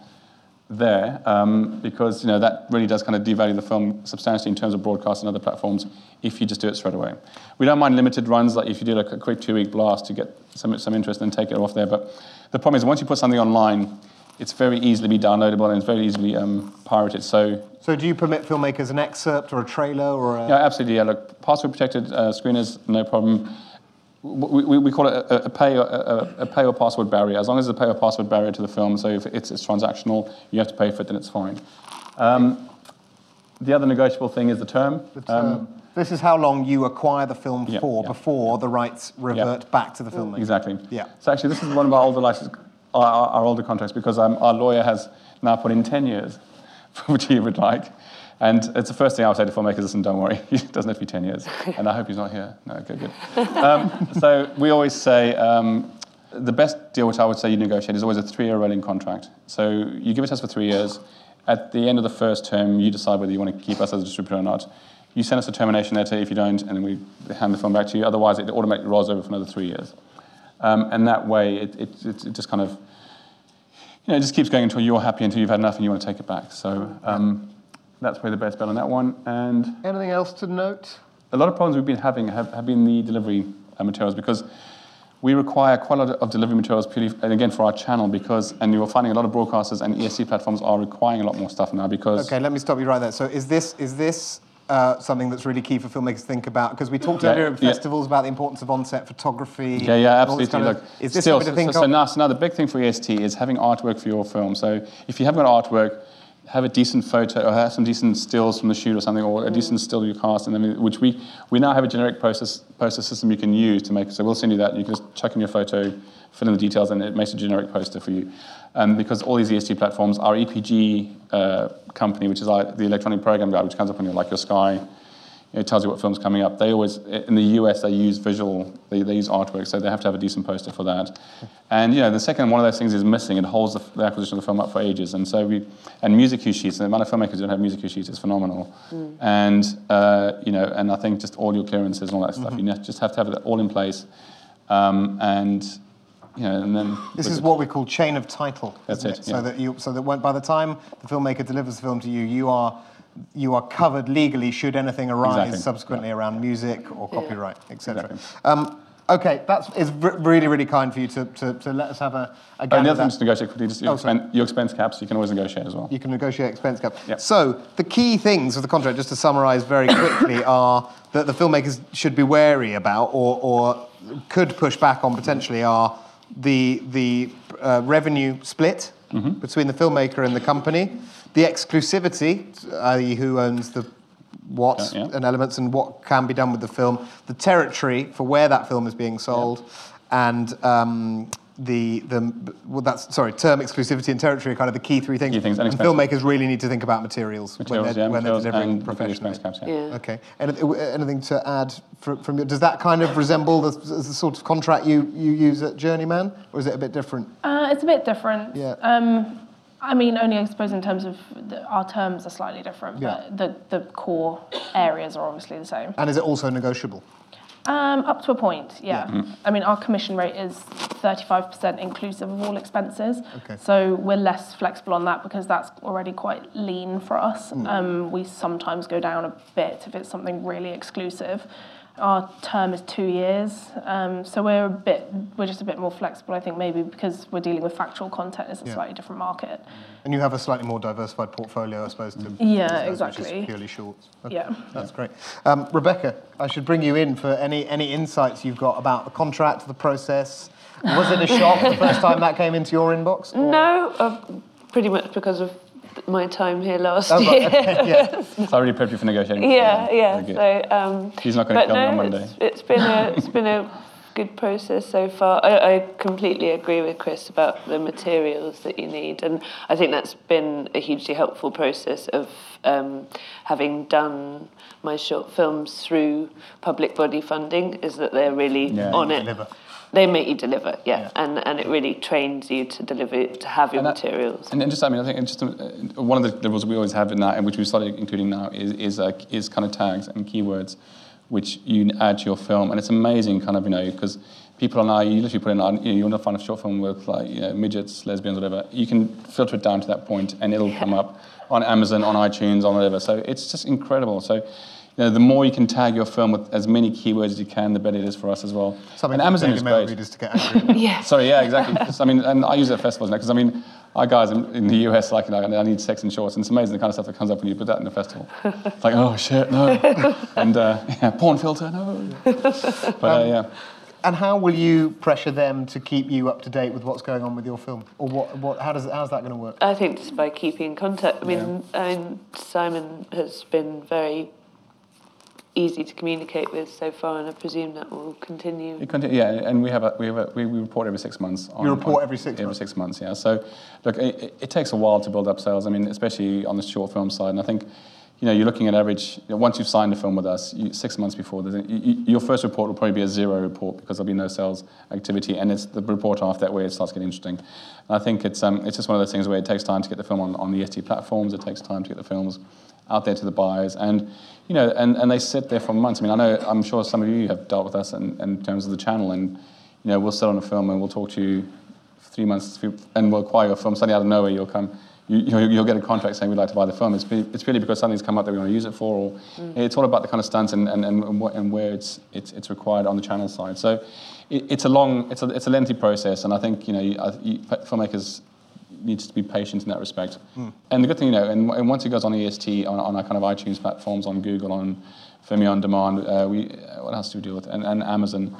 there um, because you know that really does kind of devalue the film substantially in terms of broadcast and other platforms if you just do it straight away. We don't mind limited runs, like if you do like a quick two-week blast to get some, some interest and take it off there. But the problem is once you put something online, it's very easily be downloadable and it's very easily um, pirated. So So do you permit filmmakers an excerpt or a trailer or a... yeah, absolutely. Yeah, look, password protected uh, screeners, no problem. We, we, we call it a, a, pay, a, a, pay or password barrier. As long as there's a pay or password barrier to the film, so if it's, it's transactional, you have to pay for it, then it's fine. Um, the other negotiable thing is the term. But, Um, uh, this is how long you acquire the film Yeah, for yeah. before the rights revert back to the filmmaker. Exactly. Yeah. So actually, this is one of our older license, our, our, older contracts because um, our lawyer has now put in 10 years, [laughs] which he would like. And it's the first thing I would say to filmmakers, listen, don't worry, [laughs] it doesn't have to be 10 years. [laughs] And I hope he's not here. No, okay, good. Um, so we always say um, the best deal which I would say you negotiate is always a three-year rolling contract. So you give it to us for three years. At the end of the first term, you decide whether you want to keep us as a distributor or not. You send us a termination letter if you don't, and then we hand the film back to you. Otherwise, it automatically rolls over for another three years. Um, and that way, it, it, it, it just kind of, you know, it just keeps going until you're happy, until you've had enough and you want to take it back. So um, that's probably the best bet on that one. And Anything else to note? a lot of problems we've been having have, have been the delivery uh, materials because we require quite a lot of delivery materials purely, and again, for our channel because, and you're finding a lot of broadcasters and EST platforms are requiring a lot more stuff now because Okay, let me stop you right there. So is this is this uh, something that's really key for filmmakers to think about? Because we talked Yeah, earlier at yeah. festivals about the importance of on-set photography. Yeah, yeah, absolutely. kind of- Look, is this still, something to think so, so of? now, so now the big thing for EST is having artwork for your film. So if you haven't got artwork, have a decent photo or have some decent stills from the shoot or something, or a decent still of your cast, and then which we we now have a generic process poster system you can use to make. So we'll send you that. And You can just chuck in your photo, fill in the details, and it makes a generic poster for you. Um, because all these EST platforms, our EPG uh, company, which is our, the electronic program guide, which comes up on your like your Sky, you it tells you what film's coming up. They always, in the US, they use visual, they, they use artwork, so they have to have a decent poster for that. And, you know, the second one of those things is missing. It holds the, the acquisition of the film up for ages. And so we, and music cue sheets, the amount of filmmakers who don't have music cue sheets is phenomenal. And, uh, you know, and I think just audio clearances and all that stuff, you ne- just have to have it all in place. Um, and, you know, and then... This is what we call chain of title. That's isn't it, So that you, so that when, by the time the filmmaker delivers the film to you, you are you are covered legally should anything arise Exactly. subsequently around music or copyright, etc. Exactly. Um, okay, that's is r- really really kind for you to, to, to let us have a, a Oh, gander and the other thing that. just to negotiate quickly, just your, Oh, sorry. expen- your expense caps, you can always negotiate as well. You can negotiate expense cap. Yep. So the key things of the contract, just to summarise very quickly, [coughs] are that the filmmakers should be wary about, or, or could push back on potentially, are the the uh, revenue split Mm-hmm. between the filmmaker and the company, the exclusivity, i.e., who owns the what Yeah, yeah. and elements and what can be done with the film, the territory for where that film is being sold, and um, the the well, that's sorry, term exclusivity and territory are kind of the key three things. Key things, and and filmmakers really need to think about materials, Materials, when they're, yeah, when they're delivering and the professionally. caps, yeah. Yeah. Okay. Anything, anything to add from, from your, does that kind of resemble the, the sort of contract you, you use at Journeyman, or is it a bit different? Uh, it's a bit different. Yeah. Um, I mean, only I suppose in terms of the, our terms are slightly different, Yeah. but the, the core areas are obviously the same. And is it also negotiable? Um, up to a point, yeah. I mean, our commission rate is 35% inclusive of all expenses. Okay. So we're less flexible on that because that's already quite lean for us. Um, we sometimes go down a bit if it's something really exclusive. Our term is two years, um, so we're a bit, we're just a bit more flexible. I think maybe because we're dealing with factual content, it's a Yeah. slightly different market. And you have a slightly more diversified portfolio, I suppose, to Yeah, those, which exactly. is purely shorts. Okay, Yeah. That's great. Um, Rebecca, I should bring you in for any, any insights you've got about the contract, the process. Was it a shock the first time that came into your inbox? or- No, uh, pretty much because of my time here last Oh, year. okay, yeah. [laughs] So I really prepped you for negotiating. yeah, Very yeah. So um, He's not gonna come no, on Monday. It's, it's been a [laughs] it's been a good process so far. I, I completely agree with Chris about the materials that you need, and I think that's been a hugely helpful process of um, having done my short films through public body funding. Is that they're really Yeah, on it. deliver. They make you deliver, yeah, Yeah. and and it really trains you to deliver to have your And that- materials. And, just, I mean, I think just uh, one of the, rules we always have in that, and which we started including now, is is, uh, is kind of tags and keywords, which you add to your film, and it's amazing, kind of, you know, because people are now you literally put in, uh, you know, you want to find a short film with like you know, midgets, lesbians, whatever. You can filter it down to that point, and it'll come up on Amazon, on iTunes, on whatever. So it's just incredible. So. You know, the more you can tag your film with as many keywords as you can, the better it is for us as well. Something and for Amazon Daily is Mail great. readers to get angry. [laughs] Yeah. Sorry, yeah, exactly. [laughs] I mean, and I use it at festivals now because I mean, our guys in, in the US like, you know, I need sex and shorts, and it's amazing the kind of stuff that comes up when you put that in a festival. It's [laughs] like, oh shit, no, and uh, yeah, porn filter, no. But uh, yeah, And how will you pressure them to keep you up to date with what's going on with your film? Or what, what, how does, how's that going to work? I think just by keeping in contact. I mean, I mean, Simon has been very easy to communicate with so far, and I presume that will continue. it conti- yeah, and we have a, we have a, we, we report every six months. On, You report on- every six every months? six months, yeah. So, look, it, it- it takes a while to build up sales. I mean, especially on the short film side, and I think. You know, you're looking at average. You know, once you've signed a film with us, you, six months before, you, you, your first report will probably be a zero report because there'll be no sales activity, and it's the report after that where it starts getting interesting. And I think it's um, it's just one of those things where it takes time to get the film on, on the EST platforms. It takes time to get the films out there to the buyers, and you know, and, and they sit there for months. I mean, I know I'm sure some of you have dealt with us in, in terms of the channel, and you know, we'll sit on a film and we'll talk to you for three months, and we'll acquire your film. Suddenly out of nowhere, you'll come. You, you'll, you'll get a contract saying we'd like to buy the film. It's, be- it's really because something's come up that we want to use it for, or mm. it's all about the kind of stunts and, and, and, and, what, and where it's, it's, it's required on the channel side. So it, it's a long, it's a, it's a lengthy process, and I think you know, you, you, filmmakers needs to be patient in that respect. And the good thing, you know, and, and once it goes on EST, on, on our kind of iTunes platforms, on Google, on Vimeo on Demand, uh, we uh, what else do we deal with? And, and Amazon.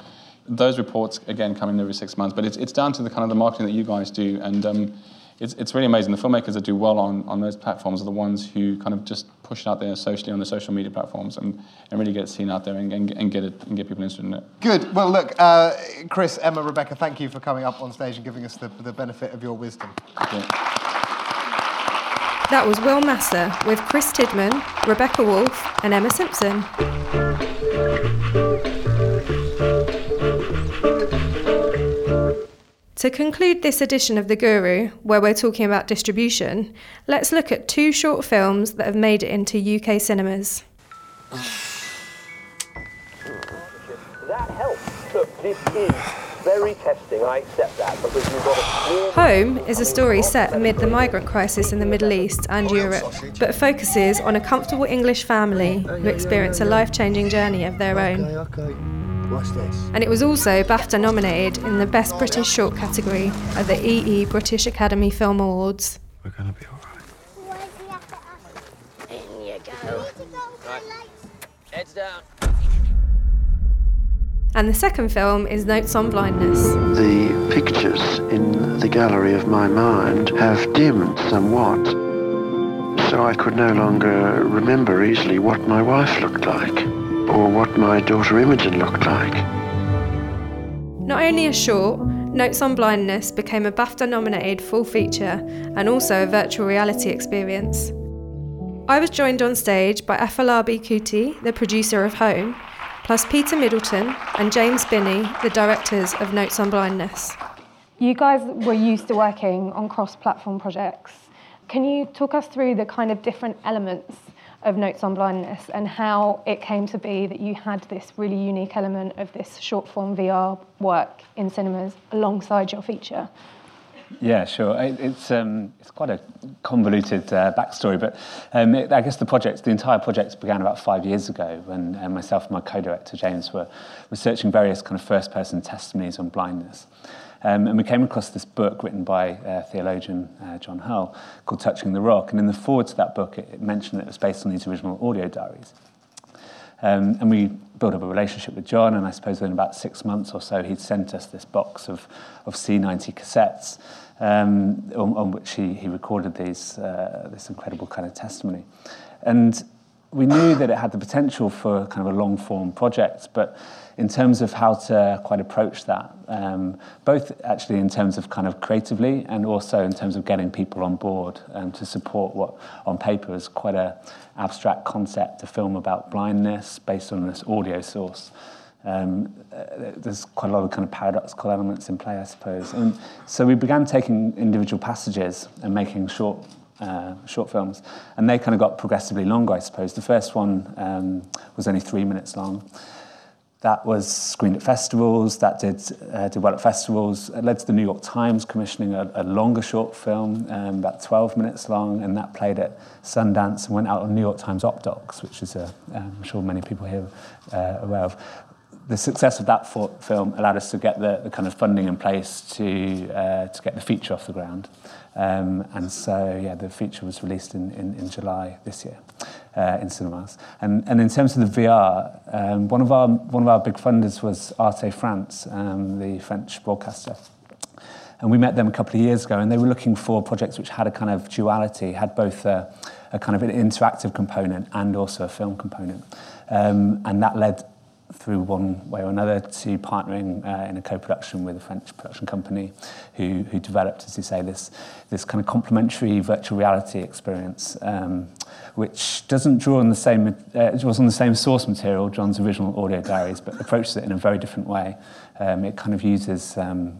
Those reports again come in every six months, but it's, it's down to the kind of the marketing that you guys do, and um, it's, it's really amazing. The filmmakers that do well on, on those platforms are the ones who kind of just push it out there socially on the social media platforms and, and really get it seen out there and, and, and get it and get people interested in it. Good. Well, look, uh, Chris, Emma, Rebecca, thank you for coming up on stage and giving us the, the benefit of your wisdom. Yeah. That was Will Masser with Chris Tidman, Rebecca Wolf, and Emma Simpson. To conclude this edition of The Guru, where we're talking about distribution, let's look at two short films that have made it into UK cinemas. [sighs] That helps. Look, this is very testing, I accept that, because you've got a swarm Home is a story set amid the migrant crisis in the Middle East and Europe, but focuses on a comfortable English family who experience a life changing journey of their own. okay. What's this? And it was also BAFTA nominated in the Best British Short category at the EE British Academy Film Awards. We're gonna be alright. In you go. Heads down. And the second film is Notes on Blindness. The pictures in the gallery of my mind have dimmed somewhat, so I could no longer remember easily what my wife looked like or what my daughter Imogen looked like. Not only a short, Notes on Blindness became a BAFTA nominated full feature and also a virtual reality experience. I was joined on stage by Afolabi Kuti, the producer of Home, plus Peter Middleton and James Spinney, the directors of Notes on Blindness. You guys were used to working on cross platform projects. Can you talk us through the kind of different elements of Notes on Blindness and how it came to be that you had this really unique element of this short form VR work in cinemas alongside your feature? Yeah, sure. It, it's um, it's quite a convoluted uh, backstory, but um, it, I guess the project, the entire project, began about five years ago when uh, myself and my co-director James were researching various kind of first-person testimonies on blindness. Um, and we came across this book written by uh, theologian uh, John Hull called Touching the Rock. And in the forward to that book, it, it mentioned that it was based on these original audio diaries. Um, and we built up a relationship with John, and I suppose within about six months or so, he'd sent us this box of, of C90 cassettes um, on, on which he, he recorded these, uh, this incredible kind of testimony. And we knew that it had the potential for kind of a long form project, but in terms of how to quite approach that, um, both actually in terms of kind of creatively and also in terms of getting people on board um, to support what on paper is quite a abstract concept, a film about blindness based on this audio source. Um, uh, there's quite a lot of kind of paradoxical elements in play, I suppose. And so we began taking individual passages and making short uh, short films, and they kind of got progressively longer, I suppose. The first one um, was only three minutes long. That was screened at festivals, that did, uh, did well at festivals. It led to the New York Times commissioning a, a longer short film, um, about 12 minutes long, and that played at Sundance and went out on New York Times Op Docs, which is, um, I'm sure many people here uh, aware of. The success of that film allowed us to get the, the kind of funding in place to, uh, to get the feature off the ground. Um, and so, yeah, the feature was released in, in, in July this year uh, in cinemas. And, and in terms of the VR, um, one, of our, one of our big funders was Arte France, um, the French broadcaster. And we met them a couple of years ago, and they were looking for projects which had a kind of duality, had both a, a kind of an interactive component and also a film component. Um, and that led through one way or another to partnering uh, in a co-production with a French production company who, who developed, as you say, this, this kind of complementary virtual reality experience, um, which doesn't draw on the same, uh, draws on the same source material, John's original audio diaries, but approaches it in a very different way. Um, it kind of uses um,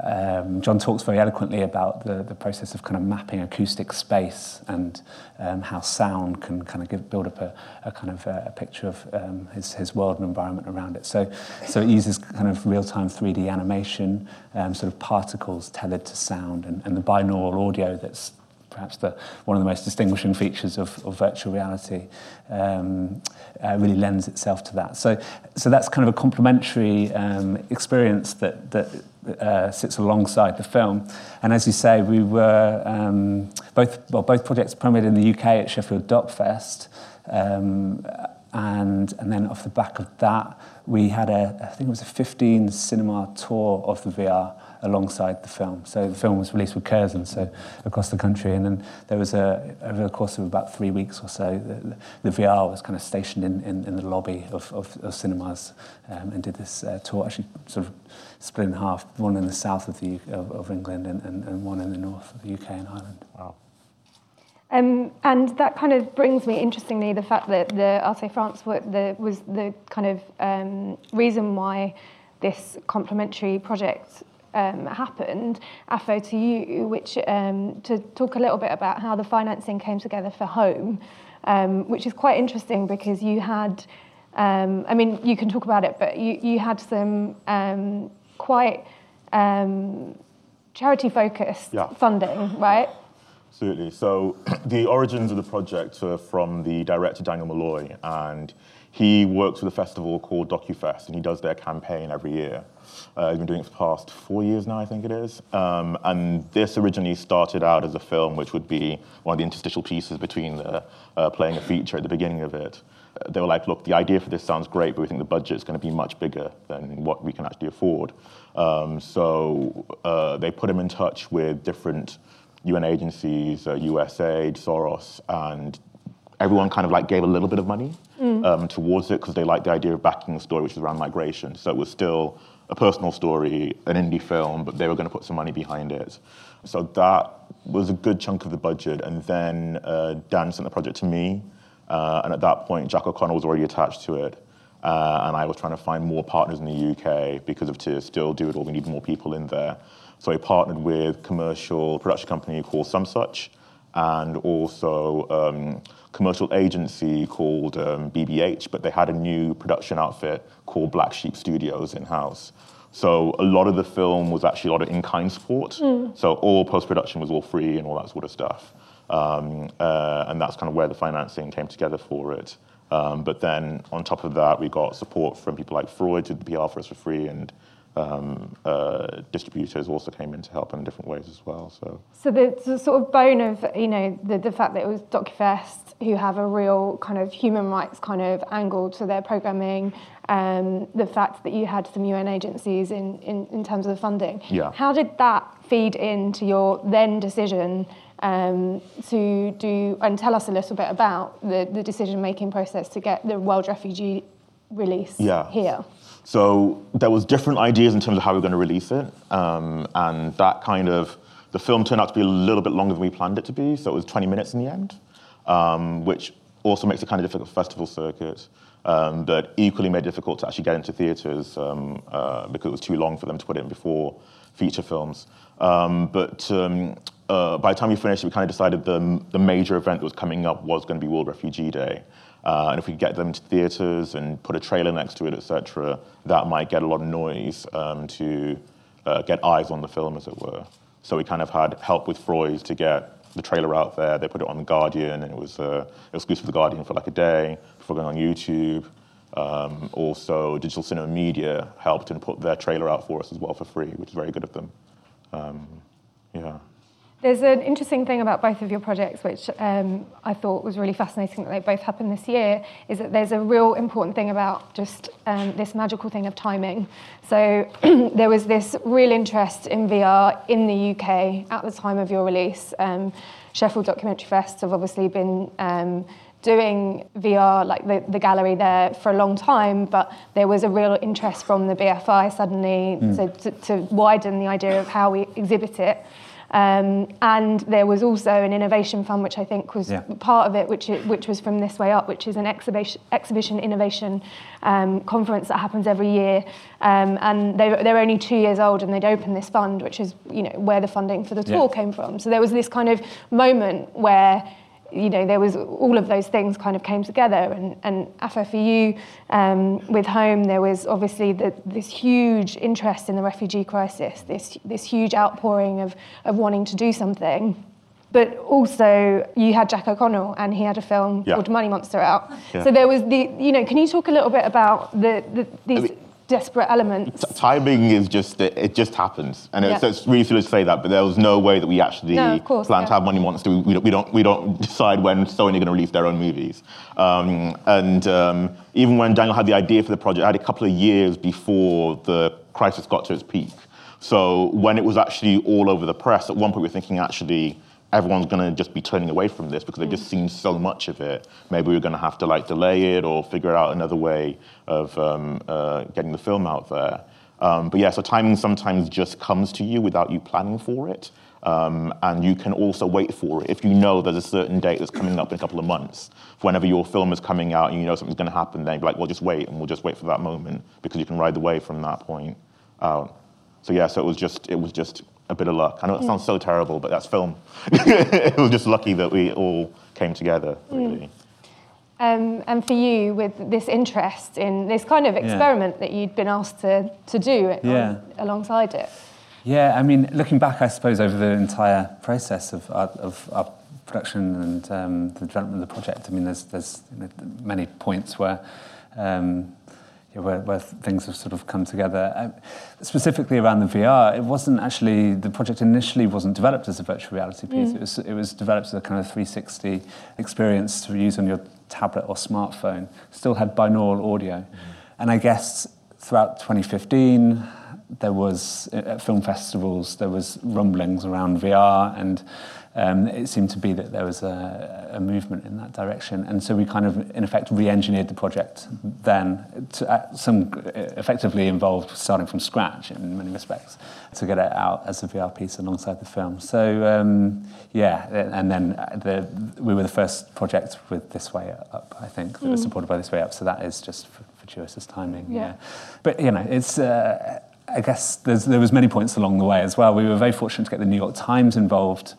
um, John talks very eloquently about the, the process of kind of mapping acoustic space and um, how sound can kind of give, build up a, a kind of a, a picture of um, his, his world and environment around it. So, so it uses kind of real-time 3D animation, um, sort of particles tethered to sound and, and the binaural audio that's perhaps the, one of the most distinguishing features of, of virtual reality, um, uh, really lends itself to that. So, so that's kind of a complementary um, experience that, that uh, sits alongside the film. And as you say, we were um, both, well, both projects premiered in the UK at Sheffield Doc Fest. Um, and, and then off the back of that, we had a, I think it was a 15 cinema tour of the VR alongside the film. So the film was released with Curzon, so across the country, and then there was a over the course of about three weeks or so, the, the VR was kind of stationed in, in, in the lobby of, of, of cinemas um, and did this uh, tour, actually sort of split in half, one in the south of, the, of, of England and, and, and one in the north of the UK and Ireland. Wow. Um, and that kind of brings me, interestingly, the fact that the Arte France were, the, was the kind of um, reason why this complementary project um, happened, AFO to you, which um, to talk a little bit about how the financing came together for Home, um, which is quite interesting because you had, um, I mean, you can talk about it, but you, you had some um, quite um, charity focused Yeah. funding, right? Absolutely. So [clears throat] the origins of the project are from the director Daniel Mulloy, and he works with a festival called DokuFest, and he does their campaign every year. Uh, he's been doing it for the past four years now, I think it is. Um, and this originally started out as a film, which would be one of the interstitial pieces between the, uh, playing a feature at the beginning of it. Uh, They were like, look, the idea for this sounds great, but we think the budget is going to be much bigger than what we can actually afford. Um, so uh, they put him in touch with different UN agencies, uh, USAID, Soros, and everyone kind of like gave a little bit of money Mm. um, towards it because they liked the idea of backing the story, which is around migration. So it was still a personal story, an indie film, but they were going to put some money behind it. So that was a good chunk of the budget. And then uh, Dan sent the project to me, uh, and at that point, Jack O'Connell was already attached to it. Uh, and I was trying to find more partners in the UK because of to still do it all, we need more people in there. So I partnered with a commercial production company called Somesuch, and also um, commercial agency called um, BBH, but they had a new production outfit called Black Sheep Studios in house. So a lot of the film was actually a lot of in-kind support. Mm. So all post-production was all free and all that sort of stuff. Um, uh, and that's kind of where the financing came together for it. Um, but then on top of that, we got support from people like Freud who did the PR for us for free, and um, uh, distributors also came in to help in different ways as well. So So the, the sort of bone of you know the, the fact that it was DokuFest who have a real kind of human rights kind of angle to their programming, um, the fact that you had some UN agencies in, in, in terms of the funding. Yeah. How did that feed into your then decision um, to do and tell us a little bit about the, the decision making process to get the World Refugee release Yeah. here? So there was different ideas in terms of how we were going to release it, um, and that kind of the film turned out to be a little bit longer than we planned it to be. So it was 20 minutes in the end, um, which also makes it kind of difficult for festival circuit, um, but equally made it difficult to actually get into theatres um, uh, because it was too long for them to put in before feature films. Um, but um, uh, by the time we finished, we kind of decided the, the major event that was coming up was going to be World Refugee Day. Uh, and if we get them to theatres and put a trailer next to it, etc., that might get a lot of noise um, to uh, get eyes on the film, as it were. So we kind of had help with Freud to get the trailer out there. They put it on The Guardian, and it was uh, exclusive The Guardian for like a day before going on YouTube. Um, also, Digital Cinema Media helped and put their trailer out for us as well for free, which is very good of them. Um, yeah. There's an interesting thing about both of your projects, which um, I thought was really fascinating that they both happened this year, is that there's a real important thing about just um, this magical thing of timing. So [clears throat] there was this real interest in VR in the UK at the time of your release. Um, Sheffield Documentary Fest have obviously been um, doing VR, like the, the gallery there, for a long time, but there was a real interest from the BFI suddenly Mm. to, to, to widen the idea of how we exhibit it. Um, and there was also an innovation fund, which I think was Yeah. part of it, which, it, which was from This Way Up, which is an exhibition, exhibition innovation um, conference that happens every year. Um, and they, they're only two years old, and they'd opened this fund, which is you know where the funding for the Yeah. tour came from. So there was this kind of moment where you know, there was all of those things kind of came together. And, and FFEU um, with Home, there was obviously the, this huge interest in the refugee crisis, this, this huge outpouring of, of wanting to do something. But also, you had Jack O'Connell, and he had a film Yeah. called Money Monster out. Yeah. So there was the, you know, can you talk a little bit about the, the these desperate elements? timing is just it, it just happens, and it's, Yeah. it's really silly to say that, but there was no way that we actually No, course, planned yeah. to have Money Monster. We, we, don't, we don't we don't decide when Sony are going to release their own movies, um, and um, even when Daniel had the idea for the project, I had a couple of years before the crisis got to its peak. So when it was actually all over the press, at one point we were thinking actually everyone's going to just be turning away from this because they've just seen so much of it. Maybe we're going to have to like delay it or figure out another way of um, uh, getting the film out there. Um, but yeah, so timing sometimes just comes to you without you planning for it. Um, and you can also wait for it if you know there's a certain date that's coming up in a couple of months. Whenever your film is coming out and you know something's going to happen, then you're like, well, just wait, and we'll just wait for that moment because you can ride the wave from that point out. So yeah, so it was just it was just a bit of luck. I know it sounds so terrible, but that's film. [laughs] it was just lucky that we all came together, really. Um, and for you, with this interest in this kind of experiment that you'd been asked to, to do on- alongside it. Yeah, I mean, looking back, I suppose over the entire process of our, of our production and um, the development of the project, I mean, there's there's many points where. Um, yeah, where, where things have sort of come together. Uh, specifically around the VR, it wasn't actually the project initially wasn't developed as a virtual reality piece. Mm. It was it was developed as a kind of 360 experience to use on your tablet or smartphone. Still had binaural audio, and I guess throughout 2015 there was at film festivals there was rumblings around VR and um, it seemed to be that there was a, a movement in that direction and so we kind of in effect re-engineered the project then to, uh, some effectively involved starting from scratch in many respects to get it out as a VR piece alongside the film so um, yeah and then the, we were the first project with This Way Up I think that was Mm. supported by This Way Up so that is just fortuitous timing Yeah. yeah but you know it's uh, I guess there was many points along the way as well. We were very fortunate to get the New York Times involved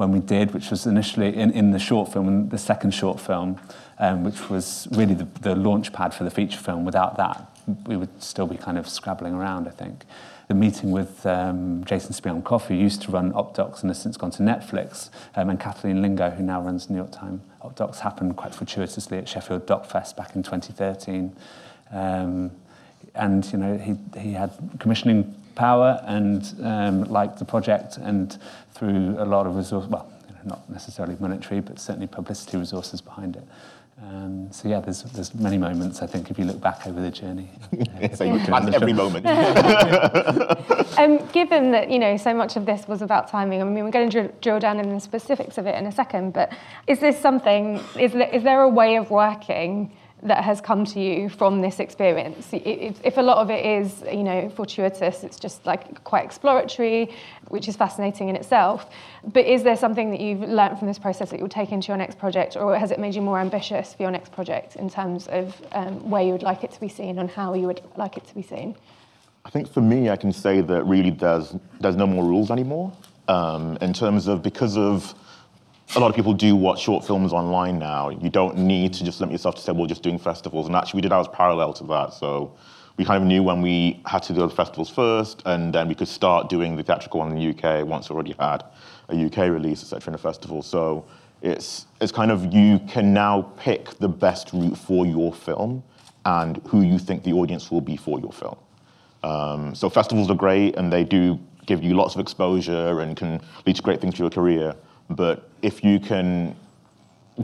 when we did, which was initially in, in the short film, and the second short film, um, which was really the, the launch pad for the feature film. Without that, we would still be kind of scrabbling around, I think. The meeting with um, Jason Spingarn-Koff, who used to run OpDocs and has since gone to Netflix, um, and Kathleen Lingo, who now runs New York Times OpDocs, happened quite fortuitously at Sheffield DocFest back in 2013. Um, and you know he he had commissioning power and um, liked the project and through a lot of resource well you know, not necessarily monetary but certainly publicity resources behind it um, so yeah there's there's many moments I think if you look back over the journey [laughs] So you planned every moment. [laughs] Um, given that you know so much of this was about timing, I mean we're going to drill, drill down in the specifics of it in a second. But is this something? Is there, is there a way of working that has come to you from this experience? If, if a lot of it is you know fortuitous, it's just like quite exploratory, which is fascinating in itself. But is there something that you've learned from this process that you'll take into your next project, or has it made you more ambitious for your next project in terms of um, where you would like it to be seen and how you would like it to be seen? I think for me, I can say that really there's there's no more rules anymore. Um, in terms of because of a lot of people do watch short films online now. You don't need to just limit yourself to say, well, just doing festivals. And actually, we did ours parallel to that. So we kind of knew when we had to do the festivals first, and then we could start doing the theatrical one in the UK once we already had a UK release, etc., in a festival. So it's it's kind of you can now pick the best route for your film and who you think the audience will be for your film. Um, so festivals are great and they do give you lots of exposure and can lead to great things for your career. But if you can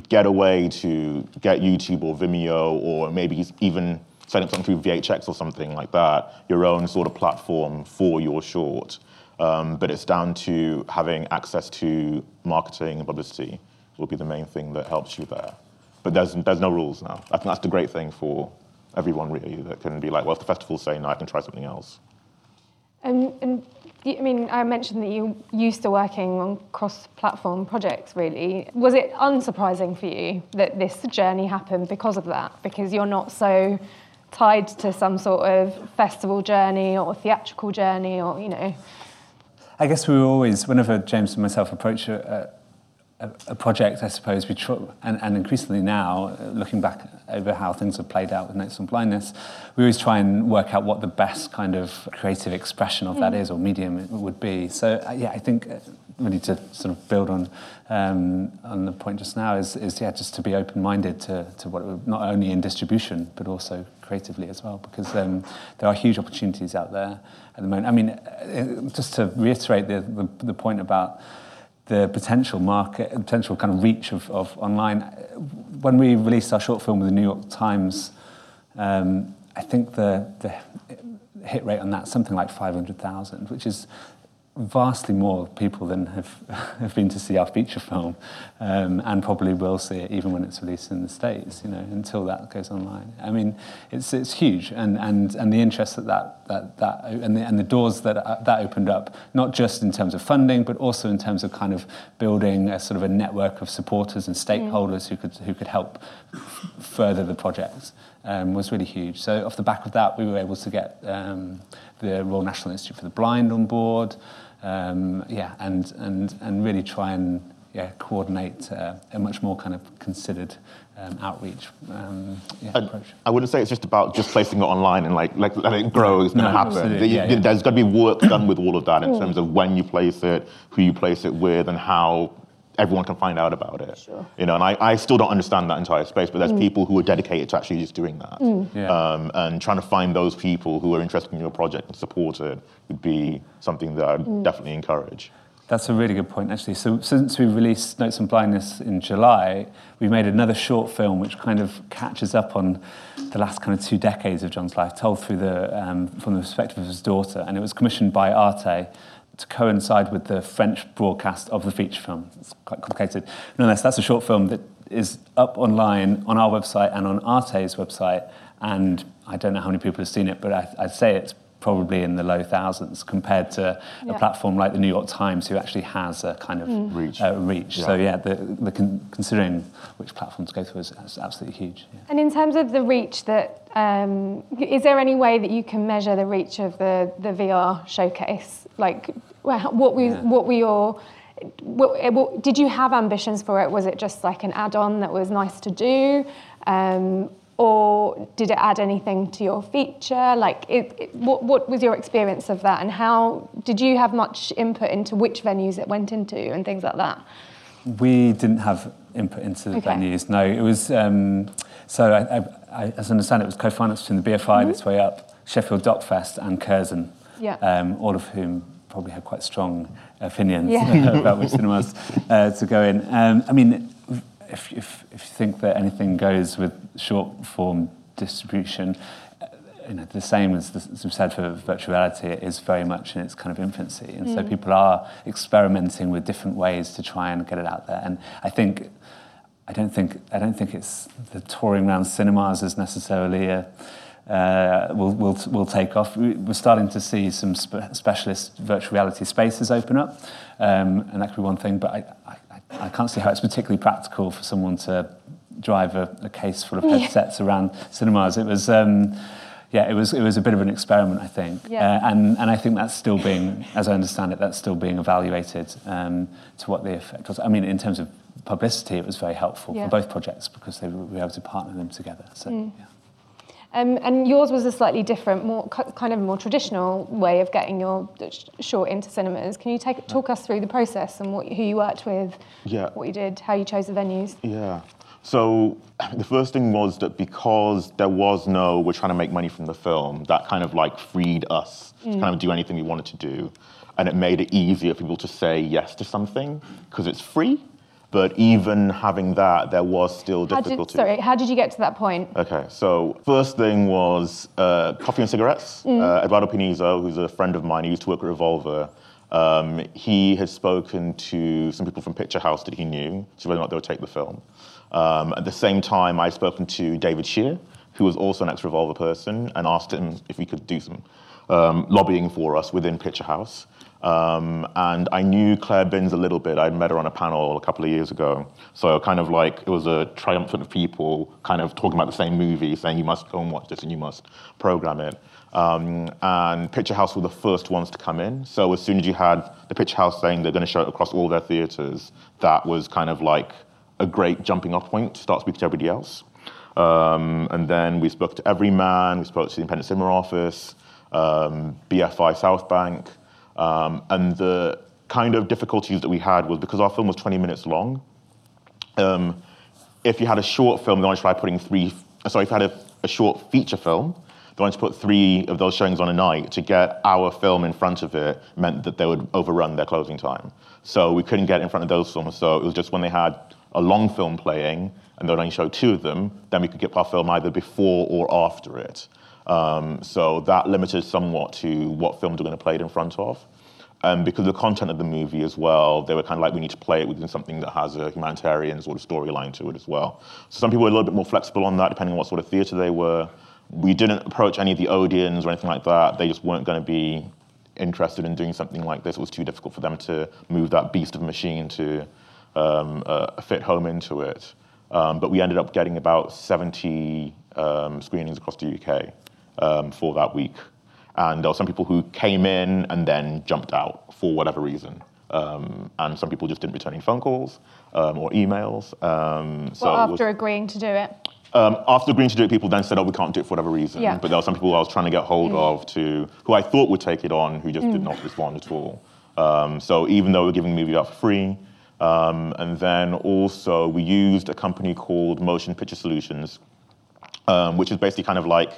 get a way to get YouTube or Vimeo or maybe even setting up something through VHX or something like that, your own sort of platform for your short. Um, but it's down to having access to marketing and publicity will be the main thing that helps you there. But there's, there's no rules now. I think that's the great thing for everyone really that can be like, well, if the festivals say no, I can try something else. Um, and I mean, I mentioned that you used to working on cross-platform projects. Really, was it unsurprising for you that this journey happened because of that? Because you're not so tied to some sort of festival journey or theatrical journey, or you know. I guess we were always, whenever James and myself approach a, uh, a, a project, I suppose we and, and increasingly now, uh, looking back over how things have played out with Notes on Blindness, we always try and work out what the best kind of creative expression of that Mm. is or medium would be. So uh, yeah, I think uh, really to sort of build on um, on the point just now is, is yeah, just to be open-minded to, to what would, not only in distribution but also creatively as well, because um, there are huge opportunities out there at the moment. I mean, just to reiterate the, the, the point about the potential market, potential kind of reach of, of online. When we released our short film with the New York Times, um, I think the, the hit rate on that something like 500,000, which is vastly more people than have, [laughs] have been to see our feature film um, and probably will see it even when it's released in the States, you know, until that goes online. I mean, it's, it's huge and, and, and the interest that that, that, that and, the, and the doors that uh, that opened up, not just in terms of funding, but also in terms of kind of building a sort of a network of supporters and stakeholders mm. who, could, who could help further the project. um, was really huge. So off the back of that, we were able to get um, the Royal National Institute for the Blind on board, um, yeah, and, and, and really try and yeah, coordinate uh, a much more kind of considered um, outreach um, yeah, I, approach. I wouldn't say it's just about just placing it online and like, like letting it grow is going to No, happen. absolutely, There- yeah, yeah. There's got to be work done with all of that in Mm. terms of when you place it, who you place it with, and how everyone can find out about it. Sure. You know, and I, I still don't understand that entire space, but there's Mm. people who are dedicated to actually just doing that. Mm. Yeah. Um, and trying to find those people who are interested in your project and support it would be something that I'd Mm. definitely encourage. That's a really good point, actually. So since we released Notes on Blindness in July, we made another short film which kind of catches up on the last kind of two decades of John's life, told through the um, from the perspective of his daughter, and it was commissioned by Arte to coincide with the French broadcast of the feature film. It's quite complicated. Nonetheless, that's a short film that is up online on our website and on Arte's website, and I don't know how many people have seen it, but I, I'd say it's probably in the low thousands compared to Yeah. a platform like the New York Times, who actually has a kind of Mm. reach. Uh, reach. Yeah. So yeah, the, the con- considering which platform to go through is, is absolutely huge. Yeah. And in terms of the reach that, um, is there any way that you can measure the reach of the, the VR showcase? Like, wha- what were, what were your, what, what, did you have ambitions for it? Was it just like an add-on that was nice to do? Um, or did it add anything to your feature? Like, it, it, what, what was your experience of that? And how, did you have much input into which venues it went into and things like that? We didn't have input into the Okay. venues. No, it was. Um, so I, I, I, as I understand, it was co-financed between the BFI, This Way Up, Sheffield DocFest, and Curzon. Yeah. Um, all of whom probably had quite strong opinions Yeah. [laughs] about which cinemas uh, to go in. Um, I mean, if, if, if you think that anything goes with short form distribution, uh, you know, the same as, the, as we've said for virtual reality, it is very much in its kind of infancy. And so Mm. people are experimenting with different ways to try and get it out there. And I think, I don't think, I don't think it's the touring around cinemas is necessarily a, uh, will, will, will take off. We- We're starting to see some spe- specialist virtual reality spaces open up, um, and that could be one thing, but I, I, I can't see how it's particularly practical for someone to drive a, a case full of Yeah. headsets around cinemas. It was, um, yeah, it was, it was a bit of an experiment, I think. Yeah. Uh, and, and I think that's still being, as I understand it, that's still being evaluated um, to what the effect was. I mean, in terms of publicity, it was very helpful Yeah. for both projects because they were, we were able to partner them together. So, Mm. Um, and yours was a slightly different, more kind of more traditional way of getting your short into cinemas. Can you take, talk us through the process and what, who you worked with, Yeah. what you did, how you chose the venues? Yeah. So the first thing was that because there was no, we're trying to make money from the film, that kind of like freed us to Mm. kind of do anything we wanted to do. And it made it easier for people to say yes to something because it's free. But even having that, there was still How did, difficulty. sorry, how did you get to that point? Okay, so first thing was uh, coffee and cigarettes. Mm. Uh, Eduardo Pinizo, who's a friend of mine, he used to work at Revolver. Um, he had spoken to some people from Picture House that he knew, to whether or not they would take the film. Um, at the same time, I'd spoken to David Shear, who was also an ex-Revolver person, and asked him if we could do some um, lobbying for us within Picture House. Um, and I knew Claire Binns a little bit. I'd met her on a panel a couple of years ago. So kind of like it was a triumphant of people kind of talking about the same movie, saying you must go and watch this and you must program it. Um, and Picture House were the first ones to come in. So as soon as you had the Picture House saying they're going to show it across all their theatres, that was kind of like a great jumping off point to start speaking to everybody else. Um, and then we spoke to Everyman, we spoke to the Independent Cinema Office, um, BFI South Bank, um, and the kind of difficulties that we had was because our film was 20 minutes long. Um, if you had a short film, they wanted to try putting three. Sorry, if you had a, a short feature film, they wanted to put three of those showings on a night to get our film in front of it meant that they would overrun their closing time. So we couldn't get in front of those films. So it was just when they had a long film playing and they'd only show two of them, then we could get our film either before or after it. Um, so that limited somewhat to what films we're going to play it in front of. and because of the content of the movie as well, they were kind of like, we need to play it within something that has a humanitarian sort of storyline to it as well. So some people were a little bit more flexible on that, depending on what sort of theatre they were. We didn't approach any of the Odeons or anything like that. They just weren't going to be interested in doing something like this. It was too difficult for them to move that beast of a machine to um, uh, fit home into it. Um, but we ended up getting about 70 um, screenings across the UK um, for that week. And there were some people who came in and then jumped out for whatever reason. Um, and some people just didn't return any phone calls um, or emails. Um, so well, it was- after agreeing to do it. um, after agreeing to do it, people then said, "Oh, we can't do it for whatever reason." Yeah. But there were some people I was trying to get hold Mm. of to who I thought would take it on, who just did Mm. not respond at all. Um, so even though we're giving the movie out for free, um, and then also we used a company called Motion Picture Solutions, um, which is basically kind of like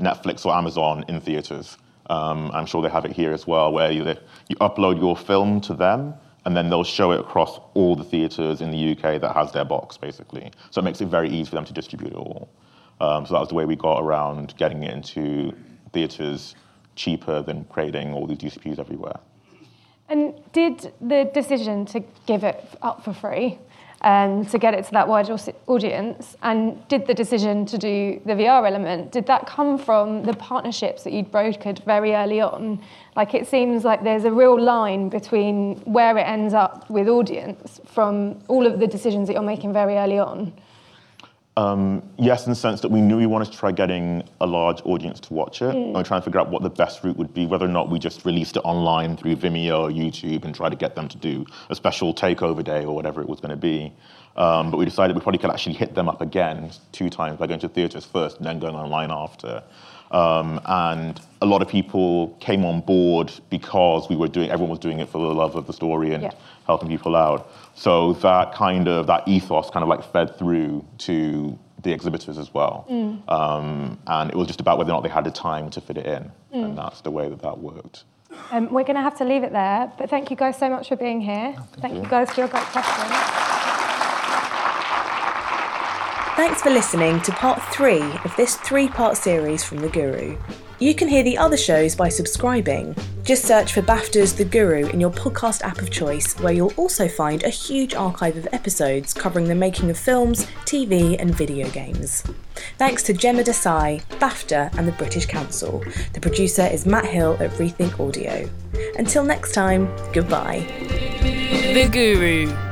Netflix or Amazon in theaters. Um, I'm sure they have it here as well, where you, you upload your film to them, and then they'll show it across all the theaters in the UK that has their box, basically. So it makes it very easy for them to distribute it all. Um, so that was the way we got around getting it into theaters cheaper than creating all these DCPs everywhere. And did the decision to give it up for free, um, to get it to that wider audience, and did the decision to do the VR element, did that come from the partnerships that you'd brokered very early on? Like it seems like there's a real line between where it ends up with audience from all of the decisions that you're making very early on. Um, yes, in the sense that we knew we wanted to try getting a large audience to watch it. Mm. And we're trying to figure out what the best route would be, whether or not we just released it online through Vimeo or YouTube and try to get them to do a special takeover day or whatever it was going to be. Um, but we decided we probably could actually hit them up again two times by going to theatres first and then going online after. Um, and a lot of people came on board because we were doing, everyone was doing it for the love of the story and Yeah. Helping people out. So that kind of, that ethos kind of like fed through to the exhibitors as well. Mm. Um, and it was just about whether or not they had the time to fit it in. Mm. And that's the way that that worked. Um, we're going to have to leave it there, but thank you guys so much for being here. thank you. you. guys for your great questions. Thanks for listening to part three of this three part series from The Guru. You can hear the other shows by subscribing. Just search for BAFTA's The Guru in your podcast app of choice, where you'll also find a huge archive of episodes covering the making of films, TV, and video games. Thanks to Gemma Desai, BAFTA, and the British Council. The producer is Matt Hill at Rethink Audio. Until next time, goodbye. The Guru.